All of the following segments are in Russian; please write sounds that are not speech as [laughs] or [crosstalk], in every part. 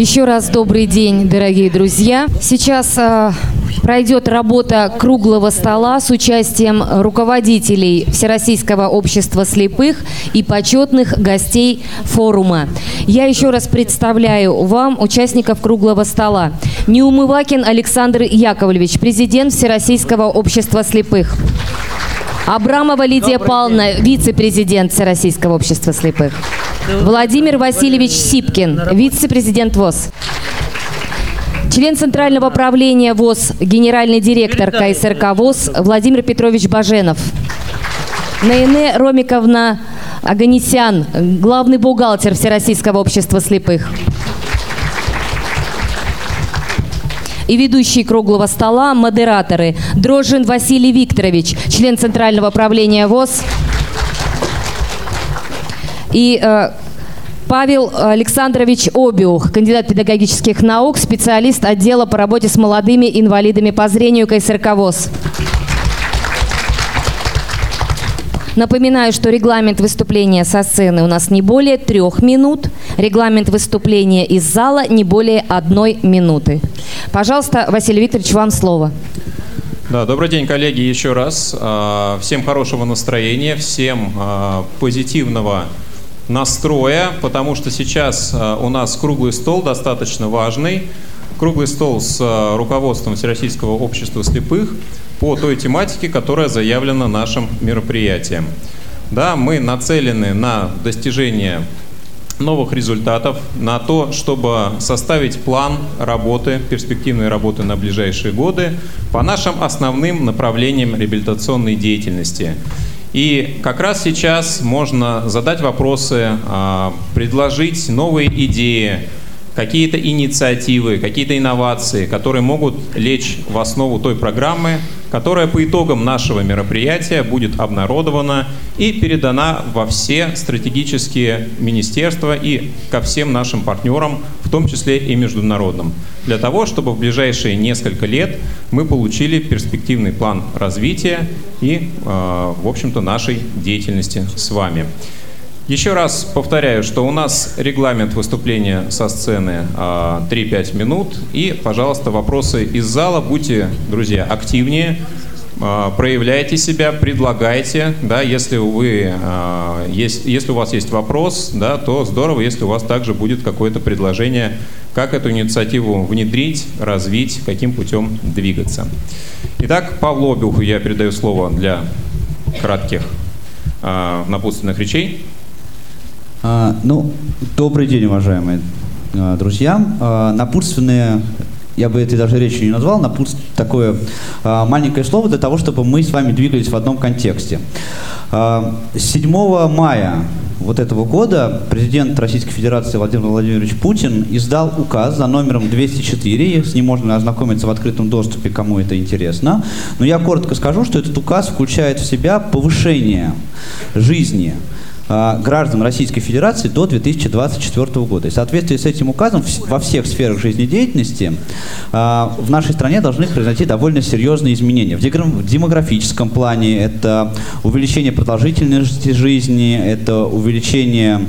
Еще раз добрый день, дорогие друзья. Сейчас э, пройдет работа круглого стола с участием руководителей Всероссийского общества слепых и почетных гостей форума. Я еще раз представляю вам участников круглого стола. Неумывакин Александр Яковлевич, президент Всероссийского общества слепых. Абрамова Лидия Павловна, вице-президент Всероссийского общества слепых. Владимир Васильевич Сипкин, вице-президент ВОЗ. Член Центрального правления ВОЗ, генеральный директор КСРК ВОЗ Владимир Петрович Баженов. Наине Ромиковна Аганисян, главный бухгалтер Всероссийского общества слепых. и ведущий круглого стола, модераторы. Дрожжин Василий Викторович, член Центрального правления ВОЗ. И э, Павел Александрович Обиух, кандидат педагогических наук, специалист отдела по работе с молодыми инвалидами по зрению КСРК ВОЗ. Напоминаю, что регламент выступления со сцены у нас не более трех минут, регламент выступления из зала не более одной минуты. Пожалуйста, Василий Викторович, вам слово. Да, добрый день, коллеги, еще раз. А, всем хорошего настроения, всем а, позитивного настроя, потому что сейчас а, у нас круглый стол достаточно важный. Круглый стол с руководством Всероссийского общества слепых по той тематике, которая заявлена нашим мероприятием. Да, мы нацелены на достижение новых результатов, на то, чтобы составить план работы, перспективной работы на ближайшие годы по нашим основным направлениям реабилитационной деятельности. И как раз сейчас можно задать вопросы, а, предложить новые идеи, какие-то инициативы, какие-то инновации, которые могут лечь в основу той программы, которая по итогам нашего мероприятия будет обнародована и передана во все стратегические министерства и ко всем нашим партнерам, в том числе и международным, для того, чтобы в ближайшие несколько лет мы получили перспективный план развития и, э, в общем-то, нашей деятельности с вами. Еще раз повторяю, что у нас регламент выступления со сцены 3-5 а, минут. И, пожалуйста, вопросы из зала. Будьте, друзья, активнее, а, проявляйте себя, предлагайте. Да, если, вы, а, есть, если у вас есть вопрос, да, то здорово, если у вас также будет какое-то предложение, как эту инициативу внедрить, развить, каким путем двигаться. Итак, Павлу Обюху я передаю слово для кратких напутственных речей. А, ну, добрый день, уважаемые а, друзья. А, напутственные, я бы это даже речью не назвал, напутств... такое а, маленькое слово для того, чтобы мы с вами двигались в одном контексте. А, 7 мая вот этого года президент Российской Федерации Владимир Владимирович Путин издал указ за номером 204. С ним можно ознакомиться в открытом доступе, кому это интересно. Но я коротко скажу, что этот указ включает в себя повышение жизни граждан Российской Федерации до 2024 года. И в соответствии с этим указом во всех сферах жизнедеятельности а, в нашей стране должны произойти довольно серьезные изменения. В демографическом плане это увеличение продолжительности жизни, это увеличение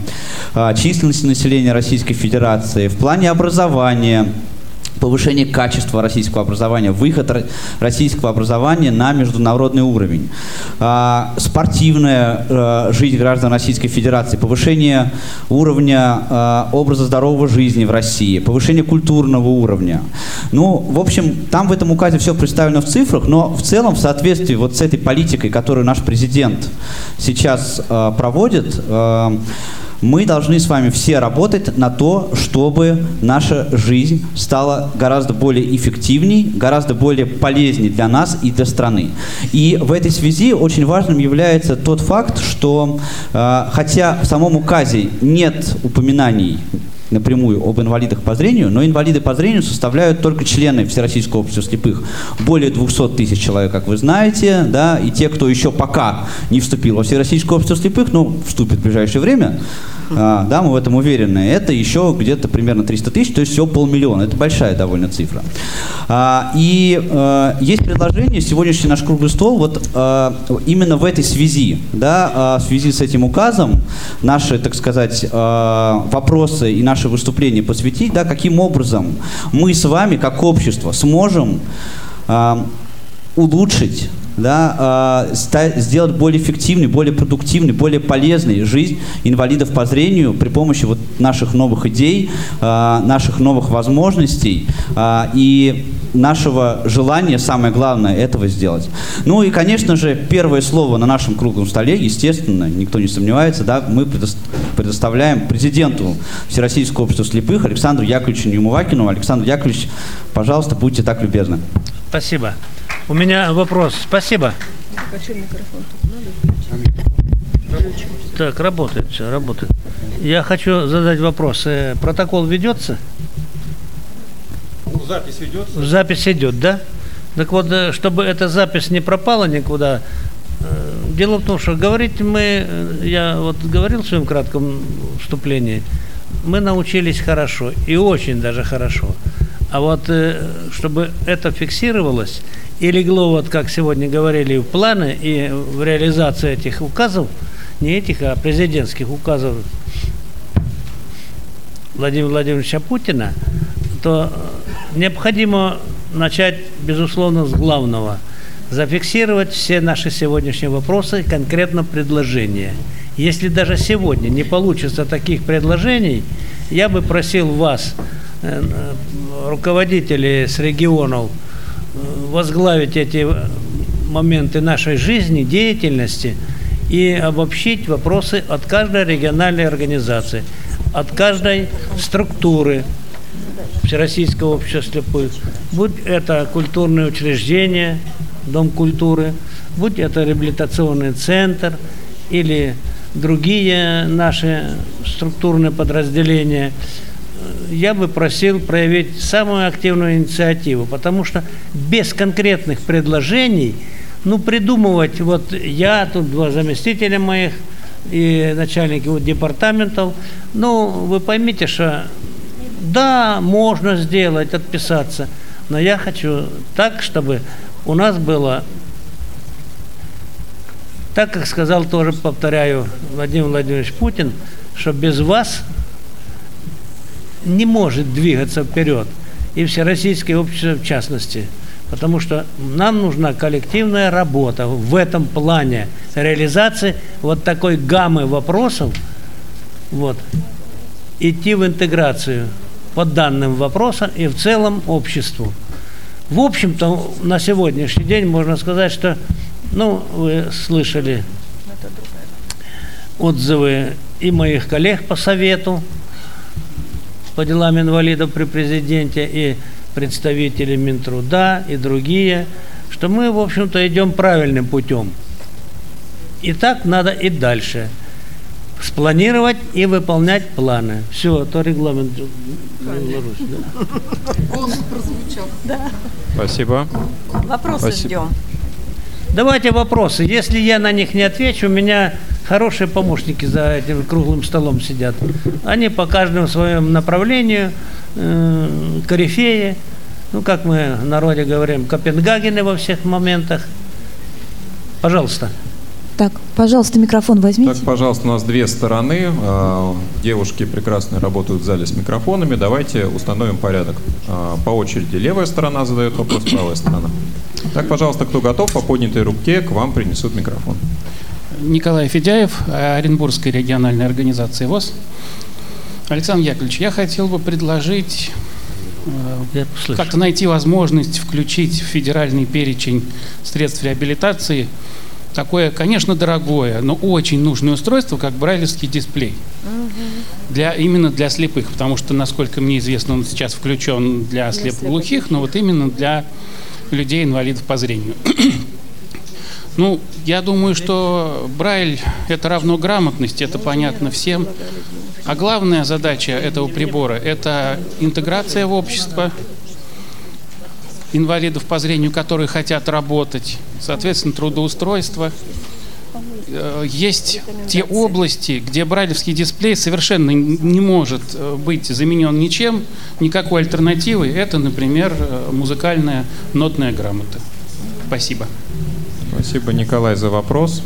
а, численности населения Российской Федерации, в плане образования, повышение качества российского образования, выход российского образования на международный уровень, а, спортивная а, жизнь граждан Российской Федерации, повышение уровня а, образа здорового жизни в России, повышение культурного уровня. Ну, в общем, там в этом указе все представлено в цифрах, но в целом в соответствии вот с этой политикой, которую наш президент сейчас проводит, мы должны с вами все работать на то, чтобы наша жизнь стала гораздо более эффективней, гораздо более полезней для нас и для страны. И в этой связи очень важным является тот факт, что э, хотя в самом указе нет упоминаний напрямую об инвалидах по зрению, но инвалиды по зрению составляют только члены Всероссийского общества слепых. Более 200 тысяч человек, как вы знаете, да, и те, кто еще пока не вступил во Всероссийское общество слепых, но вступит в ближайшее время, а, да, мы в этом уверены, это еще где-то примерно 300 тысяч, то есть всего полмиллиона. Это большая довольно цифра. А, и а, есть предложение, сегодняшний наш круглый стол, вот а, именно в этой связи, да, а, в связи с этим указом, наши, так сказать, а, вопросы и наши выступления посвятить, да, каким образом мы с вами, как общество, сможем а, улучшить да, э, сделать более эффективной, более продуктивной, более полезной жизнь инвалидов по зрению при помощи вот наших новых идей, э, наших новых возможностей э, и нашего желания, самое главное, этого сделать. Ну и, конечно же, первое слово на нашем круглом столе, естественно, никто не сомневается, да, мы предоставляем президенту Всероссийского общества слепых Александру Яковлевичу Неумывакину. Александр Яковлевич, пожалуйста, будьте так любезны. Спасибо. У меня вопрос. Спасибо. Так, работает все, работает. Я хочу задать вопрос. Э, протокол ведется? Ну, запись ведется. Запись идет, да? Так вот, э, чтобы эта запись не пропала никуда, э, дело в том, что говорить мы, я вот говорил в своем кратком вступлении, мы научились хорошо, и очень даже хорошо. А вот чтобы это фиксировалось и легло, вот как сегодня говорили, в планы и в реализацию этих указов, не этих, а президентских указов Владимира Владимировича Путина, то необходимо начать, безусловно, с главного. Зафиксировать все наши сегодняшние вопросы, конкретно предложения. Если даже сегодня не получится таких предложений, я бы просил вас, э, руководителей с регионов, возглавить эти моменты нашей жизни, деятельности и обобщить вопросы от каждой региональной организации, от каждой структуры Всероссийского общества слепых, будь это культурное учреждение, Дом культуры, будь это реабилитационный центр или другие наши структурные подразделения – я бы просил проявить самую активную инициативу, потому что без конкретных предложений, ну, придумывать, вот я, тут два заместителя моих и начальники вот департаментов, ну, вы поймите, что да, можно сделать, отписаться, но я хочу так, чтобы у нас было так, как сказал тоже, повторяю, Владимир Владимирович Путин, что без вас не может двигаться вперед, и всероссийское общество в частности. Потому что нам нужна коллективная работа в этом плане реализации вот такой гаммы вопросов, вот, идти в интеграцию по данным вопросам и в целом обществу. В общем-то, на сегодняшний день можно сказать, что, ну, вы слышали отзывы и моих коллег по совету, по делам инвалидов при президенте и представители Минтруда и другие, что мы, в общем-то, идем правильным путем. И так надо и дальше. Спланировать и выполнять планы. Все, то регламент. Он прозвучал. Да. Спасибо. Вопросы Спасибо. ждем. Давайте вопросы. Если я на них не отвечу, у меня хорошие помощники за этим круглым столом сидят. Они по каждому своему направлению, э, корифеи, ну, как мы в народе говорим, Копенгагены во всех моментах. Пожалуйста. Так, пожалуйста, микрофон возьмите. Так, пожалуйста, у нас две стороны. А, девушки прекрасно работают в зале с микрофонами. Давайте установим порядок. А, по очереди левая сторона задает вопрос, правая сторона. Так, пожалуйста, кто готов, по поднятой руке к вам принесут микрофон. Николай Федяев, Оренбургской региональной организации ВОЗ. Александр Яковлевич, я хотел бы предложить э, как-то найти возможность включить в федеральный перечень средств реабилитации такое, конечно, дорогое, но очень нужное устройство, как брайлевский дисплей. Для, именно для слепых, потому что, насколько мне известно, он сейчас включен для слепоглухих, но вот именно для людей, инвалидов по зрению. [clears throat] Ну, я думаю, что Брайль – это равно грамотность, это понятно всем. А главная задача этого прибора – это интеграция в общество инвалидов по зрению, которые хотят работать, соответственно, трудоустройство. э, есть те области, где брайлевский дисплей совершенно не может э, быть заменен ничем, никакой альтернативой. Это, например, музыкальная нотная грамота. Спасибо. Спасибо, Николай, за вопрос.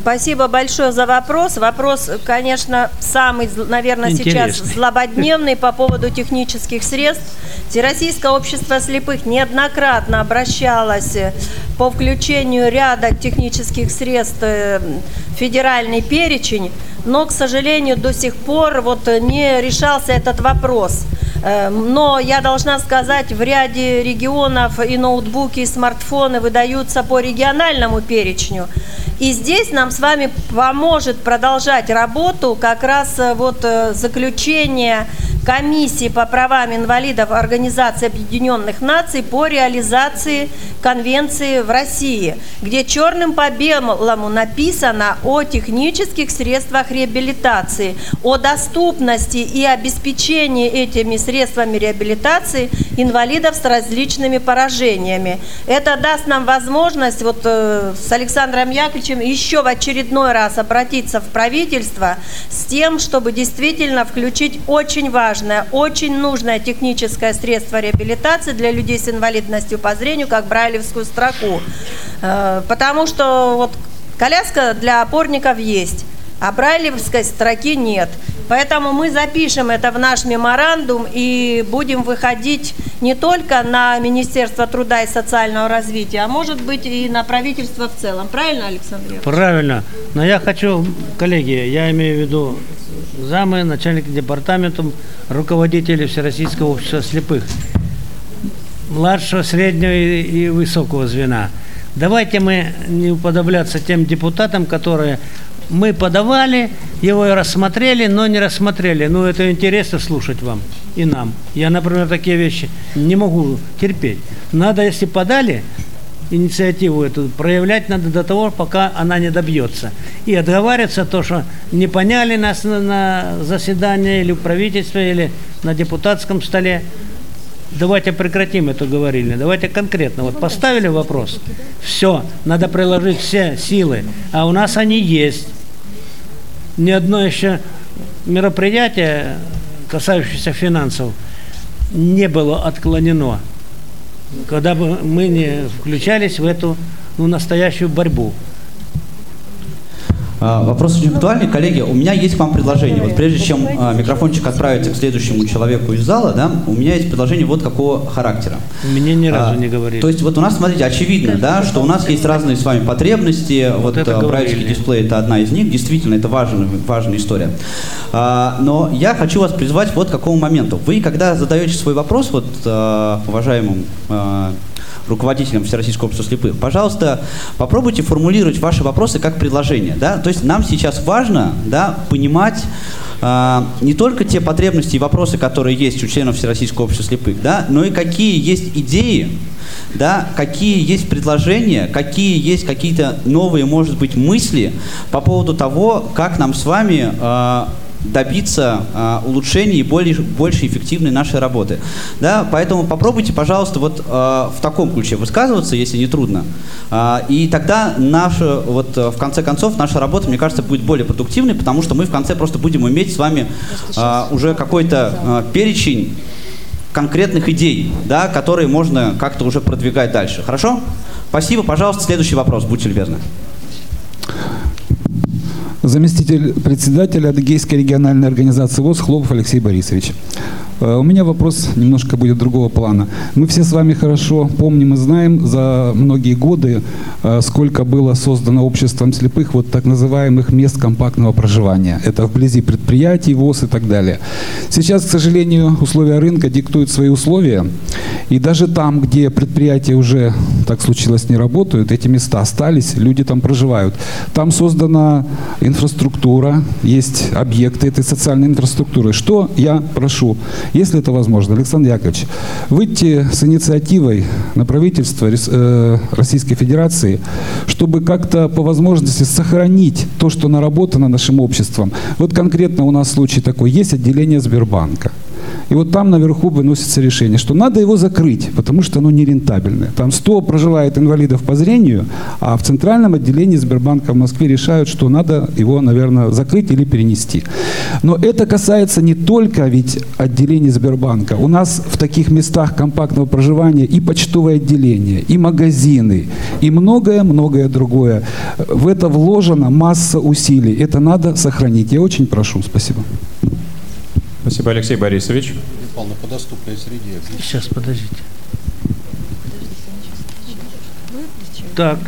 Спасибо большое за вопрос. Вопрос, конечно, самый, наверное, сейчас злободневный по поводу технических средств. Всероссийское общество слепых неоднократно обращалось по включению ряда технических средств в федеральный перечень, но, к сожалению, до сих пор вот не решался этот вопрос. Эм, но я должна сказать, в ряде регионов и ноутбуки, и смартфоны выдаются по региональному перечню. И здесь нам с вами поможет продолжать работу как раз э, вот э, заключение комиссии по правам инвалидов Организации Объединенных Наций по реализации конвенции в России, где черным по белому написано о технических средствах реабилитации, о доступности и обеспечении этими средствами реабилитации инвалидов с различными поражениями. Это даст нам возможность вот э, с Александром Яковлевичем еще в очередной раз обратиться в правительство с тем, чтобы действительно включить очень важное, очень нужное техническое средство реабилитации для людей с инвалидностью по зрению, как брайлевскую строку. Э, потому что вот коляска для опорников есть, а брайлевской строки нет. Поэтому мы запишем это в наш меморандум и будем выходить не только на Министерство труда и социального развития, а может быть и на правительство в целом. Правильно, Александр Правильно. Но я хочу, коллеги, я имею в виду замы, начальника департамента, руководители Всероссийского общества слепых, младшего, среднего и высокого звена. Давайте мы не уподобляться тем депутатам, которые мы подавали, его рассмотрели, но не рассмотрели. Ну, это интересно слушать вам и нам. Я, например, такие вещи не могу терпеть. Надо, если подали, инициативу эту проявлять надо до того, пока она не добьется. И отговариваться то, что не поняли нас на, на заседании или в правительстве, или на депутатском столе. Давайте прекратим это говорили. Давайте конкретно. Вот поставили вопрос. Все, надо приложить все силы. А у нас они есть. Ни одно еще мероприятие, касающееся финансов, не было отклонено когда бы мы не включались в эту ну, настоящую борьбу. А, вопрос очень актуальный. Коллеги, у меня есть к вам предложение. Вот прежде чем а, микрофончик отправится к следующему человеку из зала, да, у меня есть предложение вот какого характера. Мне ни разу а, не говорили. То есть вот у нас, смотрите, очевидно, да, что у нас есть разные с вами потребности. Вот, вот брайлевский дисплей это одна из них. Действительно, это важная, важная история. А, но я хочу вас призвать вот к какому моменту. Вы, когда задаете свой вопрос вот а, уважаемым а, руководителям Всероссийского общества слепых, пожалуйста, попробуйте формулировать ваши вопросы как предложение. Да? То есть нам сейчас важно да, понимать э, не только те потребности и вопросы, которые есть у членов Всероссийского общества слепых, да, но и какие есть идеи, да, какие есть предложения, какие есть какие-то новые, может быть, мысли по поводу того, как нам с вами э, добиться э, улучшения и более, больше эффективной нашей работы. Да, поэтому попробуйте, пожалуйста, вот э, в таком ключе высказываться, если не трудно. Э, и тогда наша, вот в конце концов, наша работа, мне кажется, будет более продуктивной, потому что мы в конце просто будем иметь с вами э, уже какой-то э, перечень конкретных идей, да, которые можно как-то уже продвигать дальше. Хорошо? Спасибо. Пожалуйста, следующий вопрос. Будьте любезны заместитель председателя Адыгейской региональной организации ВОЗ Хлопов Алексей Борисович. Э, у меня вопрос немножко будет другого плана. Мы все с вами хорошо помним и знаем за многие годы, э, сколько было создано обществом слепых вот так называемых мест компактного проживания. Это вблизи предприятий, ВОЗ и так далее. Сейчас, к сожалению, условия рынка диктуют свои условия. И даже там, где предприятия уже, так случилось, не работают, эти места остались, люди там проживают. Там создана инфраструктура, есть объекты этой социальной инфраструктуры. Что я прошу? Если это возможно, Александр Яковлевич, выйти с инициативой на правительство э, Российской Федерации, чтобы как-то по возможности сохранить то, что наработано нашим обществом. Вот конкретно у нас случай такой. Есть отделение Сбербанка. И вот там наверху выносится решение, что надо его закрыть, потому что оно нерентабельное. Там 100 проживает инвалидов по зрению, а в центральном отделении Сбербанка в Москве решают, что надо его, наверное, закрыть или перенести. Но это касается не только ведь отделений Сбербанка. У нас в таких местах компактного проживания и почтовое отделение, и магазины, и многое-многое другое. В это вложена масса усилий. Это надо сохранить. Я очень прошу. Спасибо. Спасибо, Алексей Борисович. Павловна, по доступной среде. Сейчас, подождите. Так.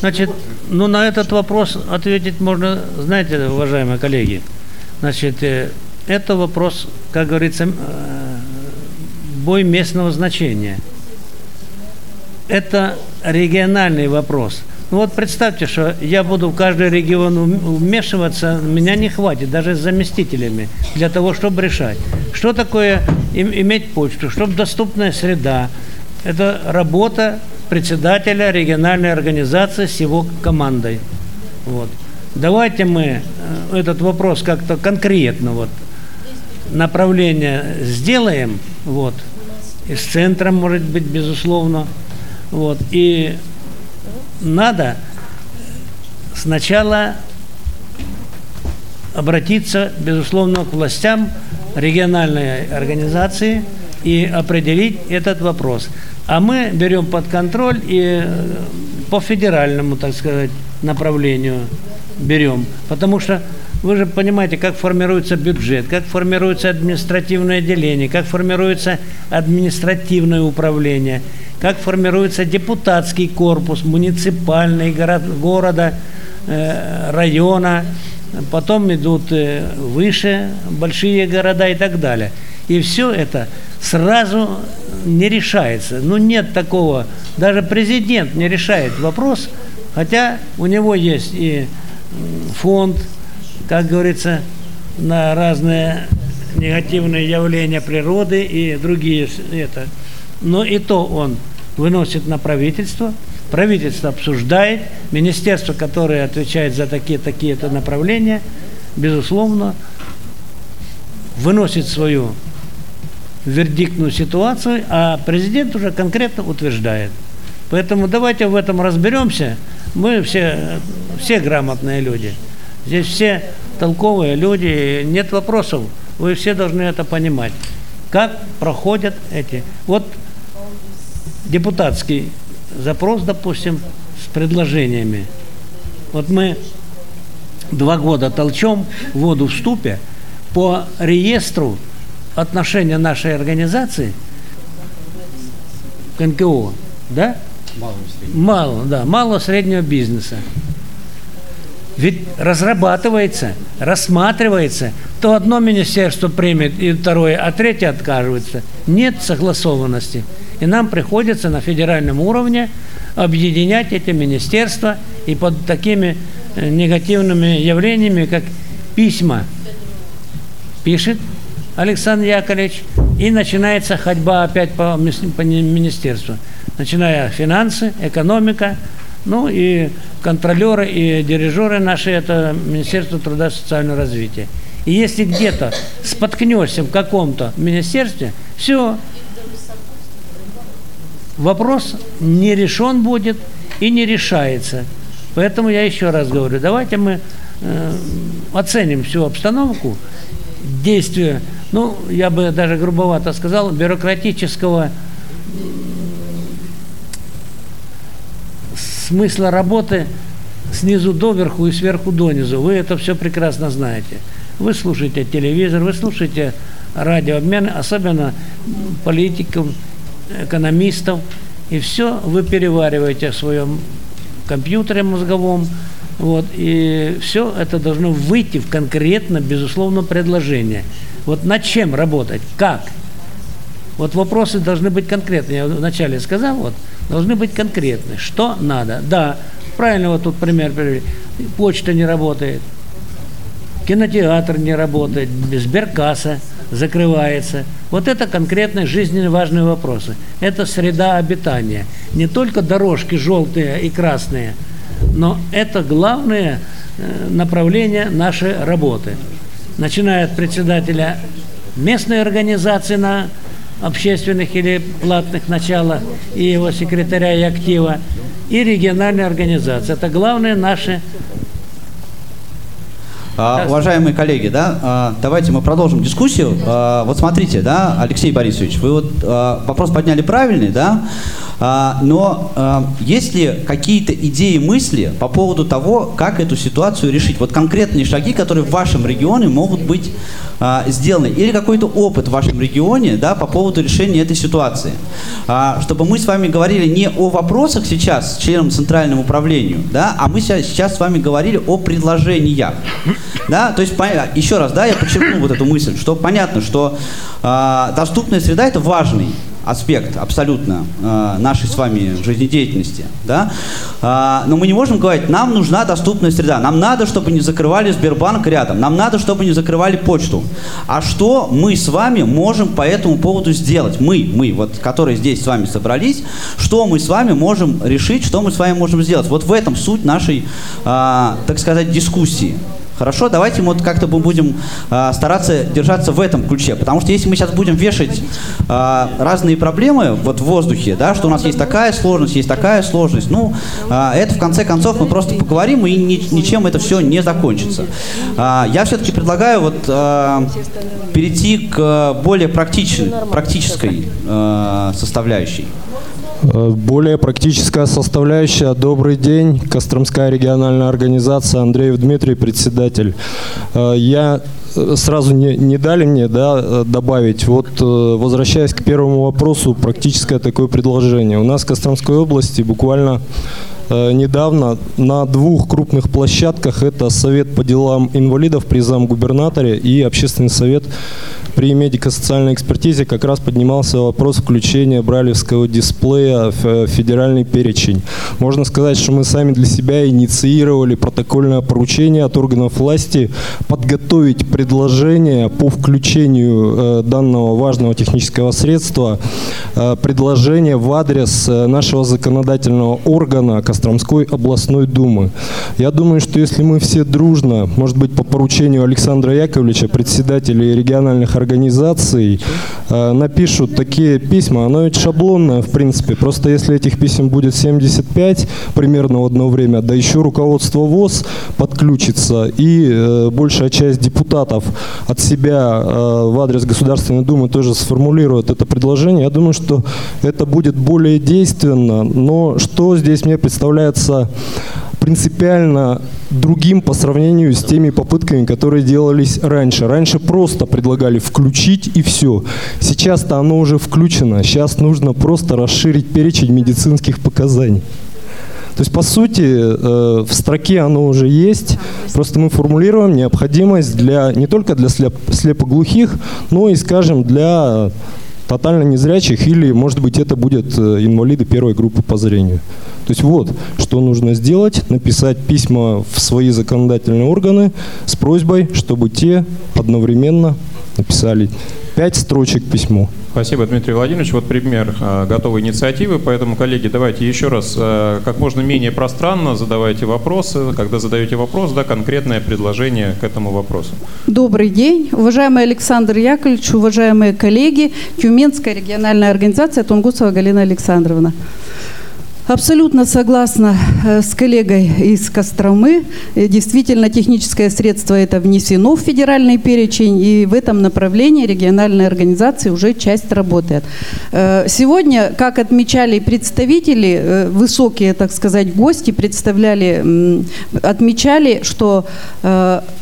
Значит, ну на этот вопрос ответить можно, знаете, уважаемые коллеги, значит, э, это вопрос, как говорится, э, бой местного значения. Это региональный вопрос. Ну вот представьте, что я буду в каждый регион вмешиваться, меня не хватит, даже с заместителями, для того, чтобы решать. Что такое иметь почту, чтобы доступная среда. Это работа председателя региональной организации с его командой. Вот. Давайте мы э, этот вопрос как-то конкретно вот направление сделаем, вот, и с центром, может быть, безусловно, вот, и надо сначала обратиться, безусловно, к властям региональной организации и определить этот вопрос. А мы берем под контроль и э, по федеральному, так сказать, направлению берем. Потому что вы же понимаете, как формируется бюджет, как формируется административное отделение, как формируется административное управление, как формируется депутатский корпус, муниципальный город, города, э, района, потом идут э, выше большие города и так далее. И все это сразу не решается. Ну нет такого, даже президент не решает вопрос, хотя у него есть и фонд, как говорится, на разные негативные явления природы и другие это. Но и то он выносит на правительство, правительство обсуждает, министерство, которое отвечает за такие-такие-то направления, безусловно, выносит свою вердиктную ситуацию, а президент уже конкретно утверждает. Поэтому давайте в этом разберемся. Мы все, все грамотные люди. Здесь все толковые люди, нет вопросов. Вы все должны это понимать. Как проходят эти. Вот депутатский запрос, допустим, с предложениями. Вот мы два года толчем воду в ступе по реестру отношения нашей организации к НКО, да? Мало, мало, да, мало среднего бизнеса. Ведь разрабатывается, рассматривается, то одно министерство примет, и второе, а третье отказывается. Нет согласованности. И нам приходится на федеральном уровне объединять эти министерства и под такими э, негативными явлениями, как письма пишет Александр Яковлевич, и начинается ходьба опять по, по министерству. Начиная финансы, экономика, ну и контролеры и дирижеры наши, это Министерство труда и социального развития. И если где-то споткнешься в каком-то министерстве, все, вопрос не решен будет и не решается. Поэтому я еще раз говорю, давайте мы э, оценим всю обстановку, действия ну, я бы даже грубовато сказал, бюрократического смысла работы снизу доверху и сверху донизу. Вы это все прекрасно знаете. Вы слушаете телевизор, вы слушаете радиообмен, особенно политиков, экономистов, и все вы перевариваете в своем компьютере мозговом, вот, и все это должно выйти в конкретно, безусловно, предложение. Вот над чем работать, как? Вот вопросы должны быть конкретные. Я вначале сказал, вот, должны быть конкретны. Что надо? Да, правильно вот тут пример привели. Почта не работает, кинотеатр не работает, сберкасса закрывается. Вот это конкретные жизненно важные вопросы. Это среда обитания. Не только дорожки желтые и красные, но это главное э, направление нашей работы начиная от председателя местные организации на общественных или платных началах и его секретаря и актива, и региональные организации. Это главные наши а, уважаемые коллеги, да, а, давайте мы продолжим дискуссию. А, вот смотрите, да, Алексей Борисович, вы вот а, вопрос подняли правильный, да, а, но а, есть ли какие-то идеи, мысли по поводу того, как эту ситуацию решить? Вот конкретные шаги, которые в вашем регионе могут быть а, сделаны, или какой-то опыт в вашем регионе, да, по поводу решения этой ситуации, а, чтобы мы с вами говорили не о вопросах сейчас членам центральному управлению, да, а мы сейчас с вами говорили о предложениях. Да? То есть, еще раз, да, я подчеркну вот эту мысль, что понятно, что э, доступная среда – это важный аспект абсолютно э, нашей с вами жизнедеятельности, да, э, но мы не можем говорить, нам нужна доступная среда, нам надо, чтобы не закрывали Сбербанк рядом, нам надо, чтобы не закрывали почту. А что мы с вами можем по этому поводу сделать? Мы, мы, вот, которые здесь с вами собрались, что мы с вами можем решить, что мы с вами можем сделать? Вот в этом суть нашей, э, так сказать, дискуссии. Хорошо, давайте мы вот как-то будем э, стараться держаться в этом ключе, потому что если мы сейчас будем вешать э, разные проблемы вот в воздухе, да, что у нас есть такая сложность, есть такая сложность, ну, э, это в конце концов мы просто поговорим и ни, ничем это все не закончится. Э, я все-таки предлагаю вот э, перейти к более практичной, практической э, составляющей. Э, более практическая составляющая. Добрый день. Костромская региональная организация. Андреев Дмитрий, председатель. Э, я э, сразу не, не дали мне да, добавить. Вот возвращаясь к первому вопросу, практическое такое предложение. У нас в Костромской области буквально недавно на двух крупных площадках это Совет по делам инвалидов при замгубернаторе и Общественный совет при медико-социальной экспертизе как раз поднимался вопрос включения брайлевского дисплея в федеральный перечень. Можно сказать, что мы сами для себя инициировали протокольное поручение от органов власти подготовить предложение по включению э, данного важного технического средства, э, предложение в адрес э, нашего законодательного органа Костромской областной думы. Я думаю, что если мы все дружно, может быть, по поручению Александра Яковлевича, председателя региональных организаций, э, напишут такие письма, оно ведь шаблонное, в принципе. Просто если этих писем будет 75 примерно в одно время, да еще руководство ВОЗ подключится, и э, большая часть депутатов от себя э, в адрес Государственной Думы тоже сформулирует это предложение, я думаю, что это будет более действенно. Но что здесь мне представляется принципиально другим по сравнению с теми попытками, которые делались раньше. Раньше просто предлагали включить и все. Сейчас-то оно уже включено. Сейчас нужно просто расширить перечень медицинских показаний. То есть, по сути, э, в строке оно уже есть, просто мы формулируем необходимость для, не только для слеп, слепоглухих, но и, скажем, для тотально незрячих или, может быть, это будет э, инвалиды первой группы по зрению. То есть вот, что нужно сделать, написать письма в свои законодательные органы с просьбой, чтобы те одновременно написали пять строчек письмо. Спасибо, Дмитрий Владимирович. Вот пример э, готовой инициативы. Поэтому, коллеги, давайте еще раз э, как можно менее пространно задавайте вопросы. Когда задаете вопрос, да, конкретное предложение к этому вопросу. Добрый день. Уважаемый Александр Яковлевич, уважаемые коллеги, Тюменская региональная организация Тунгусова Галина Александровна. Абсолютно согласна э, с коллегой из Костромы. Э, действительно, техническое средство это внесено в федеральный перечень, и в этом направлении региональные организации уже часть работает. Э, сегодня, как отмечали представители, высокие, так сказать, гости представляли, отмечали, что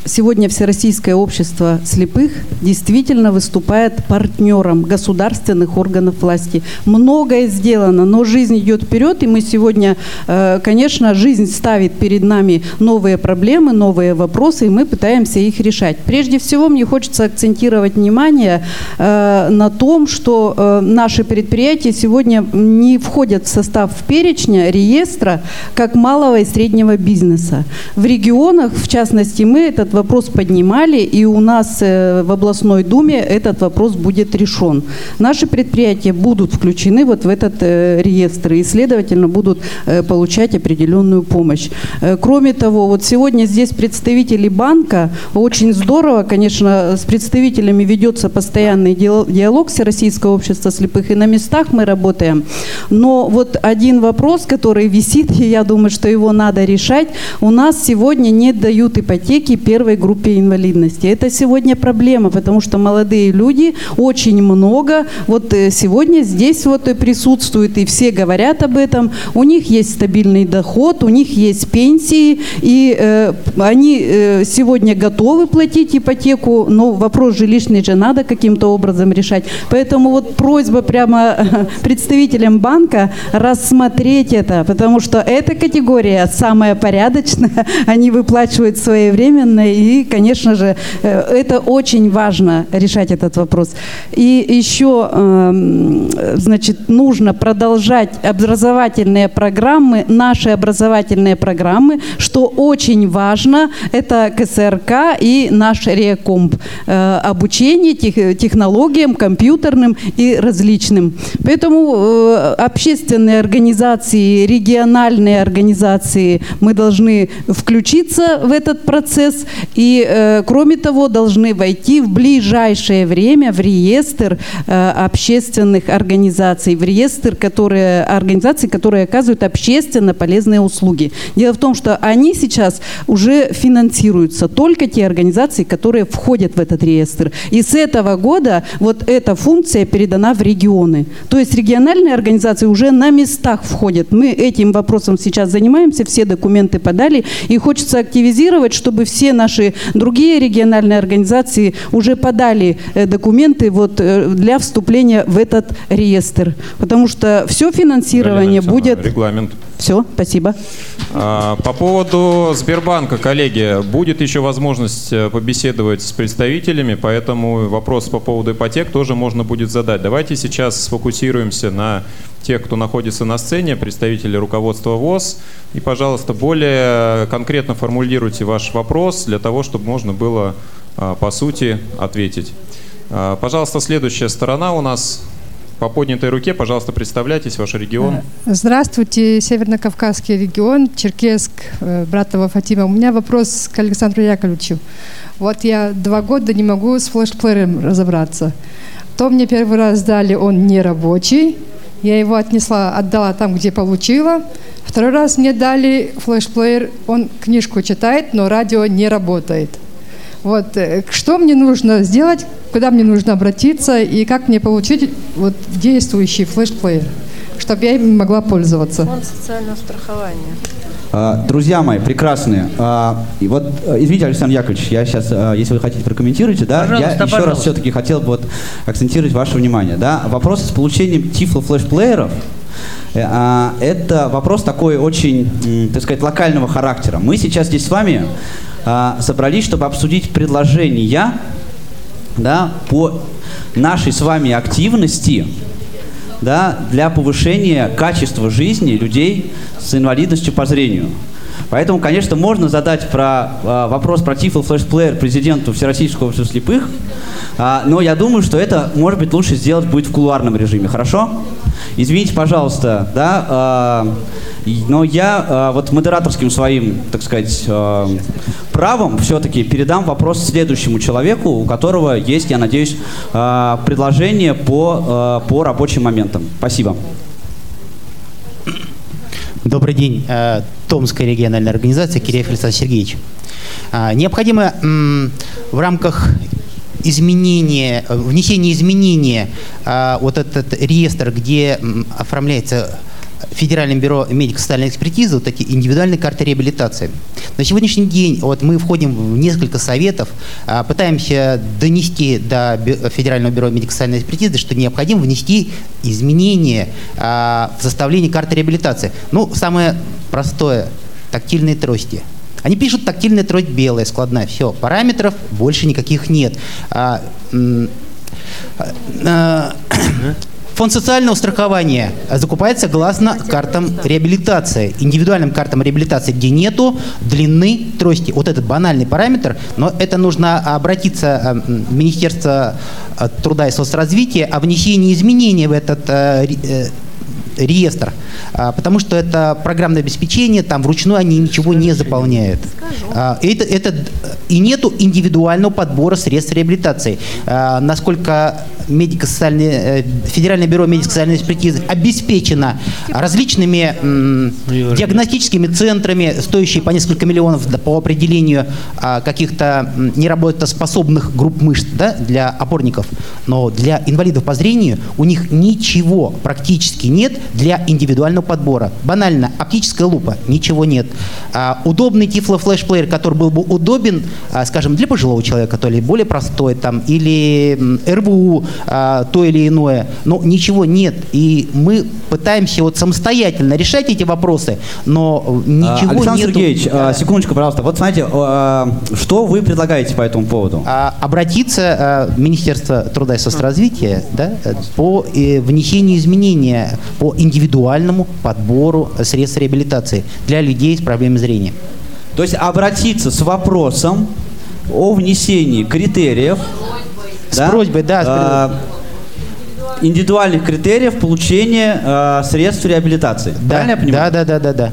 сегодня Всероссийское общество слепых действительно выступает партнером государственных органов власти. Многое сделано, но жизнь идет вперед, и мы сегодня, э, конечно, жизнь ставит перед нами новые проблемы, новые вопросы, и мы пытаемся их решать. Прежде всего, мне хочется акцентировать внимание э, на том, что э, наши предприятия сегодня не входят в состав перечня, реестра, как малого и среднего бизнеса. В регионах, в частности, мы этот вопрос поднимали, и у нас в областной думе этот вопрос будет решен. Наши предприятия будут включены вот в этот реестр, и, следовательно, обязательно будут э, получать определенную помощь. Э, кроме того, вот сегодня здесь представители банка, очень здорово, конечно, с представителями ведется постоянный диалог Всероссийского общества слепых, и на местах мы работаем. Но вот один вопрос, который висит, [laughs] и я думаю, что его надо решать, у нас сегодня не дают ипотеки первой группе инвалидности. Это сегодня проблема, потому что молодые люди очень много, вот э, сегодня здесь вот присутствуют, и все говорят об этом, у них есть стабильный доход, у них есть пенсии, и э, они э, сегодня готовы платить ипотеку, но вопрос жилищный же надо каким-то образом решать. Поэтому вот просьба прямо представителям банка рассмотреть это, потому что эта категория самая порядочная, [laughs] они выплачивают своевременно, и, конечно же, э, это очень важно решать этот вопрос. И еще, эм, значит, нужно продолжать образовательные программы, наши образовательные программы, что очень важно, это КСРК и наш РЕКомп, э, обучение тех, технологиям компьютерным и различным. Поэтому э, общественные организации, региональные организации, мы должны включиться в этот процесс и, э, кроме того, должны войти в ближайшее время в реестр общественных организаций, в реестр которые, организаций, которые оказывают общественно полезные услуги. Дело в том, что они сейчас уже финансируются, только те организации, которые входят в этот реестр. И с этого года вот эта функция передана в регионы. То есть региональные организации уже на местах входят. Мы этим вопросом сейчас занимаемся, все документы подали, и хочется активизировать, чтобы все наши другие региональные организации уже подали э, документы вот э, для вступления в этот реестр. Потому что все финансирование будет... Регламент. Все, спасибо. А, по поводу Сбербанка, коллеги, будет еще возможность э, побеседовать с представителями, поэтому вопрос по поводу ипотек тоже можно будет задать. Давайте сейчас сфокусируемся на тех, кто находится на сцене, представители руководства ВОЗ. И, пожалуйста, более конкретно формулируйте ваш вопрос для того, чтобы можно было а, по сути ответить. А, пожалуйста, следующая сторона у нас по поднятой руке, пожалуйста, представляйтесь, ваш регион. Э, здравствуйте, Северно-Кавказский регион, Черкесск, э, Братова Фатима. У меня вопрос к Александру Яковлевичу. Вот я два года не могу с флешплеером разобраться. То мне первый раз дали, он не рабочий. Я его отнесла, отдала там, где получила. Второй раз мне дали флешплеер, он книжку читает, но радио не работает. Вот э, что мне нужно сделать, куда мне нужно обратиться и как мне получить вот действующий флешплеер, чтобы я им могла пользоваться. Фонд социального страхования. А, друзья мои, прекрасные. А, и вот, э, извините, Александр Яковлевич, я сейчас, э, если вы хотите, прокомментируйте, да, пожалуйста, я еще пожалуйста. раз все-таки хотел бы вот акцентировать ваше внимание, да, вопрос с получением тифло флешплееров это вопрос такой очень, так сказать, локального характера. Мы сейчас здесь с вами собрались, чтобы обсудить предложения да, по нашей с вами активности да, для повышения качества жизни людей с инвалидностью по зрению. Поэтому, конечно, можно задать про, э, вопрос про Тифл флешплеер президенту Всероссийского общества слепых, э, но я думаю, что это, может быть, лучше сделать будет в кулуарном режиме, хорошо? Извините, пожалуйста, да, э, но я э, вот модераторским своим, так сказать, э, правом все-таки передам вопрос следующему человеку, у которого есть, я надеюсь, э, предложение по, э, по рабочим моментам. Спасибо. Добрый день. Э, Томская региональная организация Киреев Александр Сергеевич. Э, необходимо в рамках изменения, внесения изменения э, вот этот реестр, где оформляется Федеральным бюро медико-социальной экспертизы вот эти индивидуальные карты реабилитации. На сегодняшний день вот мы входим в несколько советов, а, пытаемся донести до Федерального бюро медико-социальной экспертизы, что необходимо внести изменения а, в составление карты реабилитации. Ну, самое простое – тактильные трости. Они пишут тактильная трость белая, складная, все, параметров больше никаких нет. Фонд социального страхования закупается согласно картам реабилитации, индивидуальным картам реабилитации, где нету длины трости. Вот этот банальный параметр, но это нужно обратиться э, в Министерство э, труда и соцразвития о внесении изменений в этот э, реестр, а, потому что это программное обеспечение, там вручную они ничего не заполняют. А, это, это, и нету индивидуального подбора средств реабилитации. А, насколько медико-социальное, э, Федеральное бюро медико-социальной экспертизы обеспечено различными диагностическими центрами, стоящие по несколько миллионов по определению каких-то неработоспособных групп мышц да, для опорников. Но для инвалидов по зрению у них ничего практически нет для индивидуального подбора. Банально, оптическая лупа, ничего нет. А, удобный Player, который был бы удобен, а, скажем, для пожилого человека, то ли более простой, там, или РВУ, а, то или иное, но ничего нет. И мы пытаемся вот самостоятельно решать эти вопросы, но а, ничего Александр нету. Сергеевич, а, секундочку, пожалуйста. Вот смотрите, а, что вы предлагаете по этому поводу? А, обратиться а, в Министерство труда и соцразвития да, по э, внесению изменения по индивидуальному подбору средств реабилитации для людей с проблемами зрения. То есть обратиться с вопросом о внесении критериев. С да, просьбой, да. А, индивидуальных критериев получения а, средств реабилитации. Да, Правильно я понимаю? Да, да, да, да, да.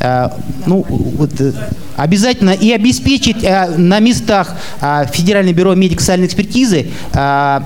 А, ну, вот, э, обязательно и обеспечить а, на местах а, Федеральное бюро медико-социальной экспертизы а,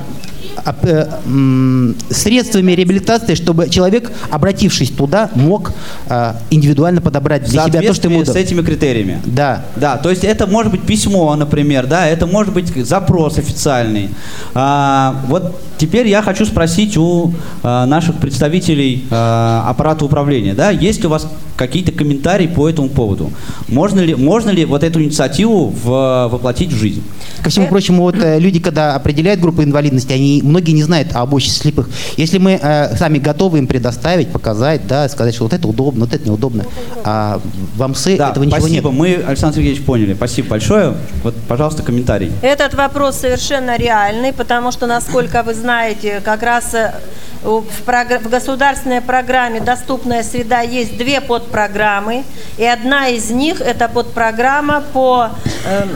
средствами реабилитации, чтобы человек, обратившись туда, мог э, индивидуально подобрать для себя то, что ему с этими критериями. Да. Да, то есть это может быть письмо, например, да, это может быть запрос официальный. А, вот теперь я хочу спросить у а, наших представителей а, аппарата управления, да, есть ли у вас какие-то комментарии по этому поводу? Можно ли, можно ли вот эту инициативу в, воплотить в жизнь? Ко всему прочему, вот люди, когда определяют группу инвалидности, они многие не знают об обществе слепых. Если мы э, сами готовы им предоставить, показать, да, сказать, что вот это удобно, вот это неудобно, а в АМСы да, этого ничего спасибо. нет. Мы, Александр Сергеевич, поняли. Спасибо большое. Вот, пожалуйста, комментарий. Этот вопрос совершенно реальный, потому что, насколько вы знаете, как раз э, в, прогр... в государственной программе «Доступная среда» есть две подпрограммы, и одна из них – это подпрограмма по э,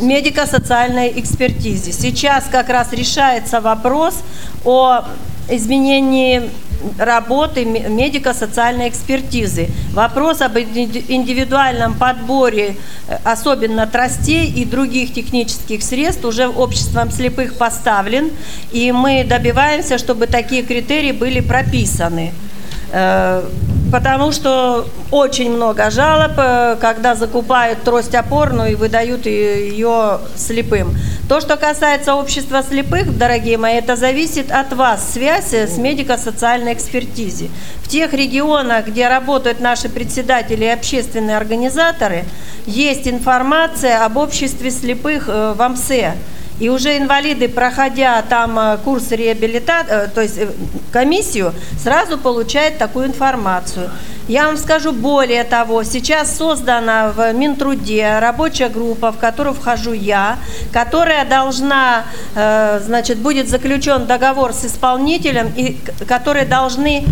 медико-социальной экспертизе. Сейчас как раз решается вопрос о изменении работы медико-социальной экспертизы. Вопрос об индивидуальном подборе, э, особенно тростей и других технических средств, уже обществом слепых поставлен, и мы добиваемся, чтобы такие критерии были прописаны. Э, потому что очень много жалоб, э, когда закупают трость опорную и выдают ее слепым. То, что касается общества слепых, дорогие мои, это зависит от вас, связь с медико-социальной экспертизой. В тех регионах, где работают наши председатели и общественные организаторы, есть информация об обществе слепых э, в АМСЕ. И уже инвалиды, проходя там э, курс реабилитации, э, то есть э, комиссию, сразу получают такую информацию. Я вам скажу более того, сейчас создана в Минтруде рабочая группа, в которую вхожу я, которая должна, значит, будет заключен договор с исполнителем, и которые должны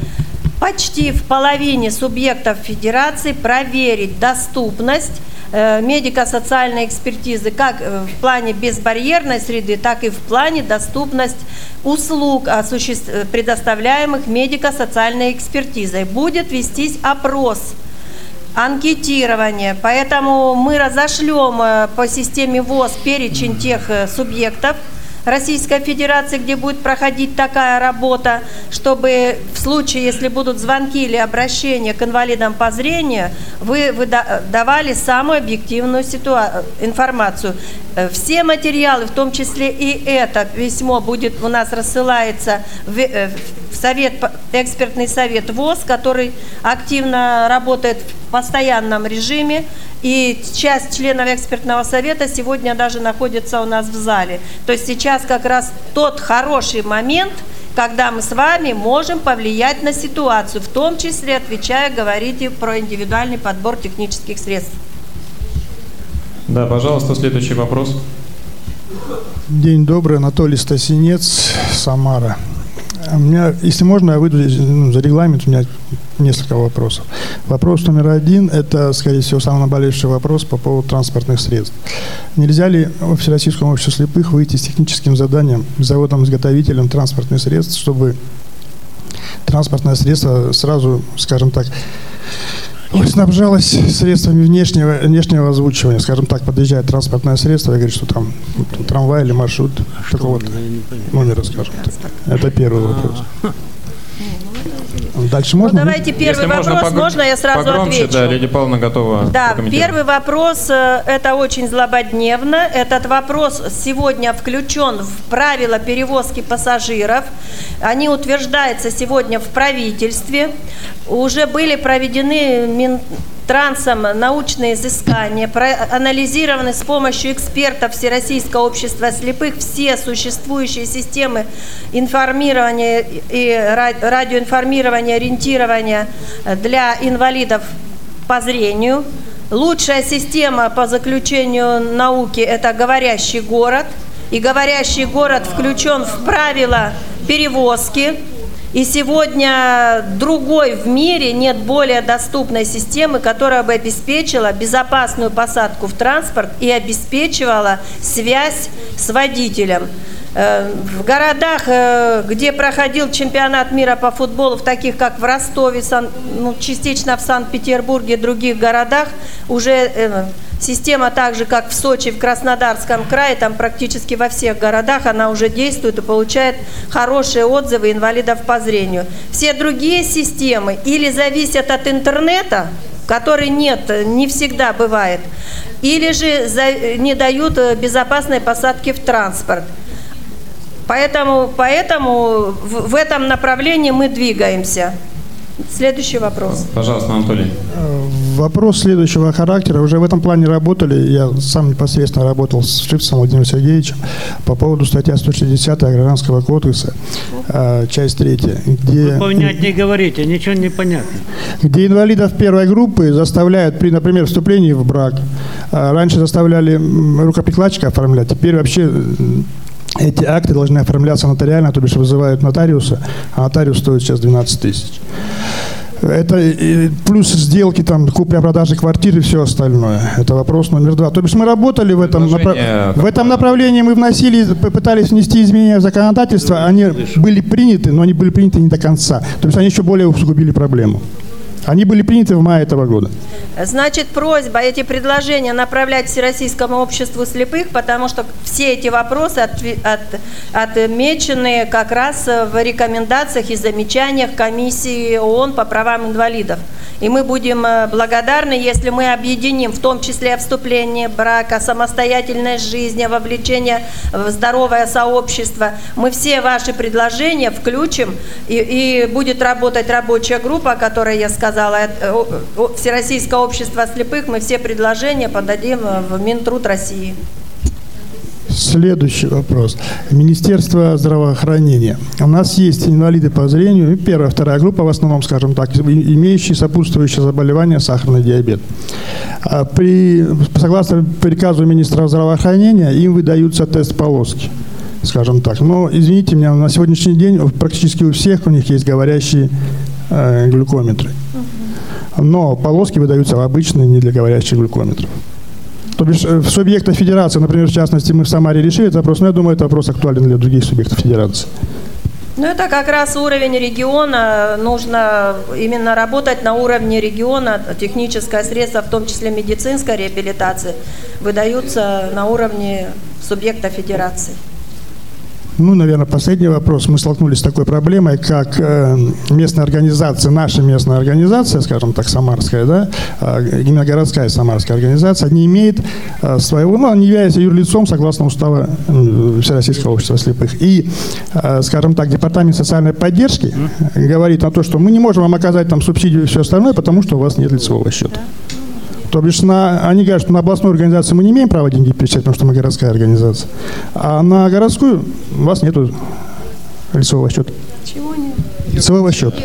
почти в половине субъектов федерации проверить доступность медико-социальной экспертизы как э, в плане безбарьерной среды, так и в плане доступность услуг, предоставляемых медико-социальной экспертизой. Будет вестись опрос анкетирование. Поэтому мы разошлем э, по системе ВОЗ перечень тех субъектов, Российской Федерации, где будет проходить такая работа, чтобы в случае, если будут звонки или обращения к инвалидам по зрению, вы, вы давали самую объективную ситуа- информацию. Э, все материалы, в том числе и это письмо, будет у нас рассылается в, э, в совет, экспертный совет ВОЗ, который активно работает в постоянном режиме. И часть членов экспертного совета сегодня даже находится у нас в зале. То есть сейчас как раз тот хороший момент, когда мы с вами можем повлиять на ситуацию, в том числе, отвечая, говорите про индивидуальный подбор технических средств. Да, пожалуйста, следующий вопрос. День добрый, Анатолий Стасинец, Самара. У меня, если можно, я выйду ну, за регламент, у меня несколько вопросов. Вопрос номер один – это, скорее всего, самый наболевший вопрос по поводу транспортных средств. Нельзя ли в Всероссийском обществе слепых выйти с техническим заданием заводом-изготовителем транспортных средств, чтобы транспортное средство сразу, скажем так, снабжалось средствами внешнего, внешнего озвучивания. Скажем так, подъезжает транспортное средство и говорит, что там трамвай или маршрут а такого номера, скажем так. Это первый вопрос. Дальше можно? Ну, давайте первый Если вопрос. Можно, погр... можно я сразу погромче, отвечу? Да, Лидия Павловна готова. Да, первый вопрос, э, это очень злободневно. Этот вопрос сегодня включен в правила перевозки пассажиров. Они утверждаются сегодня в правительстве. Уже были проведены трансом научные изыскания, проанализированы с помощью экспертов Всероссийского общества слепых все существующие системы информирования и радиоинформирования, ориентирования для инвалидов по зрению. Лучшая система по заключению науки – это говорящий город. И говорящий город включен в правила перевозки и сегодня другой в мире нет более доступной системы, которая бы обеспечила безопасную посадку в транспорт и обеспечивала связь с водителем. Э, в городах, э, где проходил чемпионат мира по футболу, в таких как в Ростове, ну, частично в Санкт-Петербурге других городах, уже э, Система так же, как в Сочи, в Краснодарском крае, там практически во всех городах она уже действует и получает хорошие отзывы инвалидов по зрению. Все другие системы или зависят от интернета, который нет, не всегда бывает, или же не дают безопасной посадки в транспорт. Поэтому, поэтому в, в этом направлении мы двигаемся. Следующий вопрос. Пожалуйста, Анатолий. Э, вопрос следующего характера. Уже в этом плане работали. Я сам непосредственно работал с Шипсом Владимиром Сергеевичем по поводу статьи 160 Гражданского кодекса, э, часть 3. Где, Вы понятнее говорите, ничего не понятно. Где инвалидов первой группы заставляют при, например, вступлении в брак. Э, раньше заставляли рукоприкладчика оформлять, теперь вообще эти акты должны оформляться нотариально, то бишь вызывают нотариуса, а нотариус стоит сейчас 12 тысяч. Это плюс сделки, там, купля-продажи квартир и все остальное. Это вопрос номер два. То бишь мы работали в этом, направ... в этом направлении, мы вносили, попытались внести изменения в законодательство, они были приняты, но они были приняты не до конца. То есть они еще более усугубили проблему. Они были приняты в мае этого года. Значит, просьба эти предложения направлять Всероссийскому обществу слепых, потому что все эти вопросы от, от, отмечены как раз в рекомендациях и замечаниях комиссии ООН по правам инвалидов. И мы будем э, благодарны, если мы объединим в том числе вступление брака, самостоятельность жизни, вовлечение в здоровое сообщество. Мы все ваши предложения включим, и, и будет работать рабочая группа, о которой я сказала, э, Всероссийское общество слепых. Мы все предложения подадим в Минтруд России. Следующий вопрос. Министерство здравоохранения. У нас есть инвалиды по зрению, первая, вторая группа, в основном, скажем так, имеющие сопутствующие заболевания, сахарный диабет. А при, согласно приказу министра здравоохранения, им выдаются тест-полоски скажем так. Но, извините меня, на сегодняшний день практически у всех у них есть говорящие э, глюкометры. Но полоски выдаются обычные, не для говорящих глюкометров. То бишь э, в субъектах федерации, например, в частности, мы в Самаре решили этот вопрос, но я думаю, это вопрос актуален для других субъектов федерации. Ну, это как раз уровень региона. Нужно именно работать на уровне региона. Техническое средство, в том числе медицинская реабилитация, выдаются на уровне субъекта федерации. Ну, наверное, последний вопрос. Мы столкнулись с такой проблемой, как э, местная организация, наша местная организация, скажем так, самарская, да, э, именно городская самарская организация, не имеет э, своего, ну, не является юрлицом согласно устава э, Всероссийского общества слепых. И, э, скажем так, департамент социальной поддержки говорит о том, что мы не можем вам оказать там субсидию и все остальное, потому что у вас нет лицевого счета. То бишь на, они говорят, что на областную организацию мы не имеем права деньги перечислять, потому что мы городская организация. А на городскую у вас нет лицевого счета. Чего нет? Лицевого счета.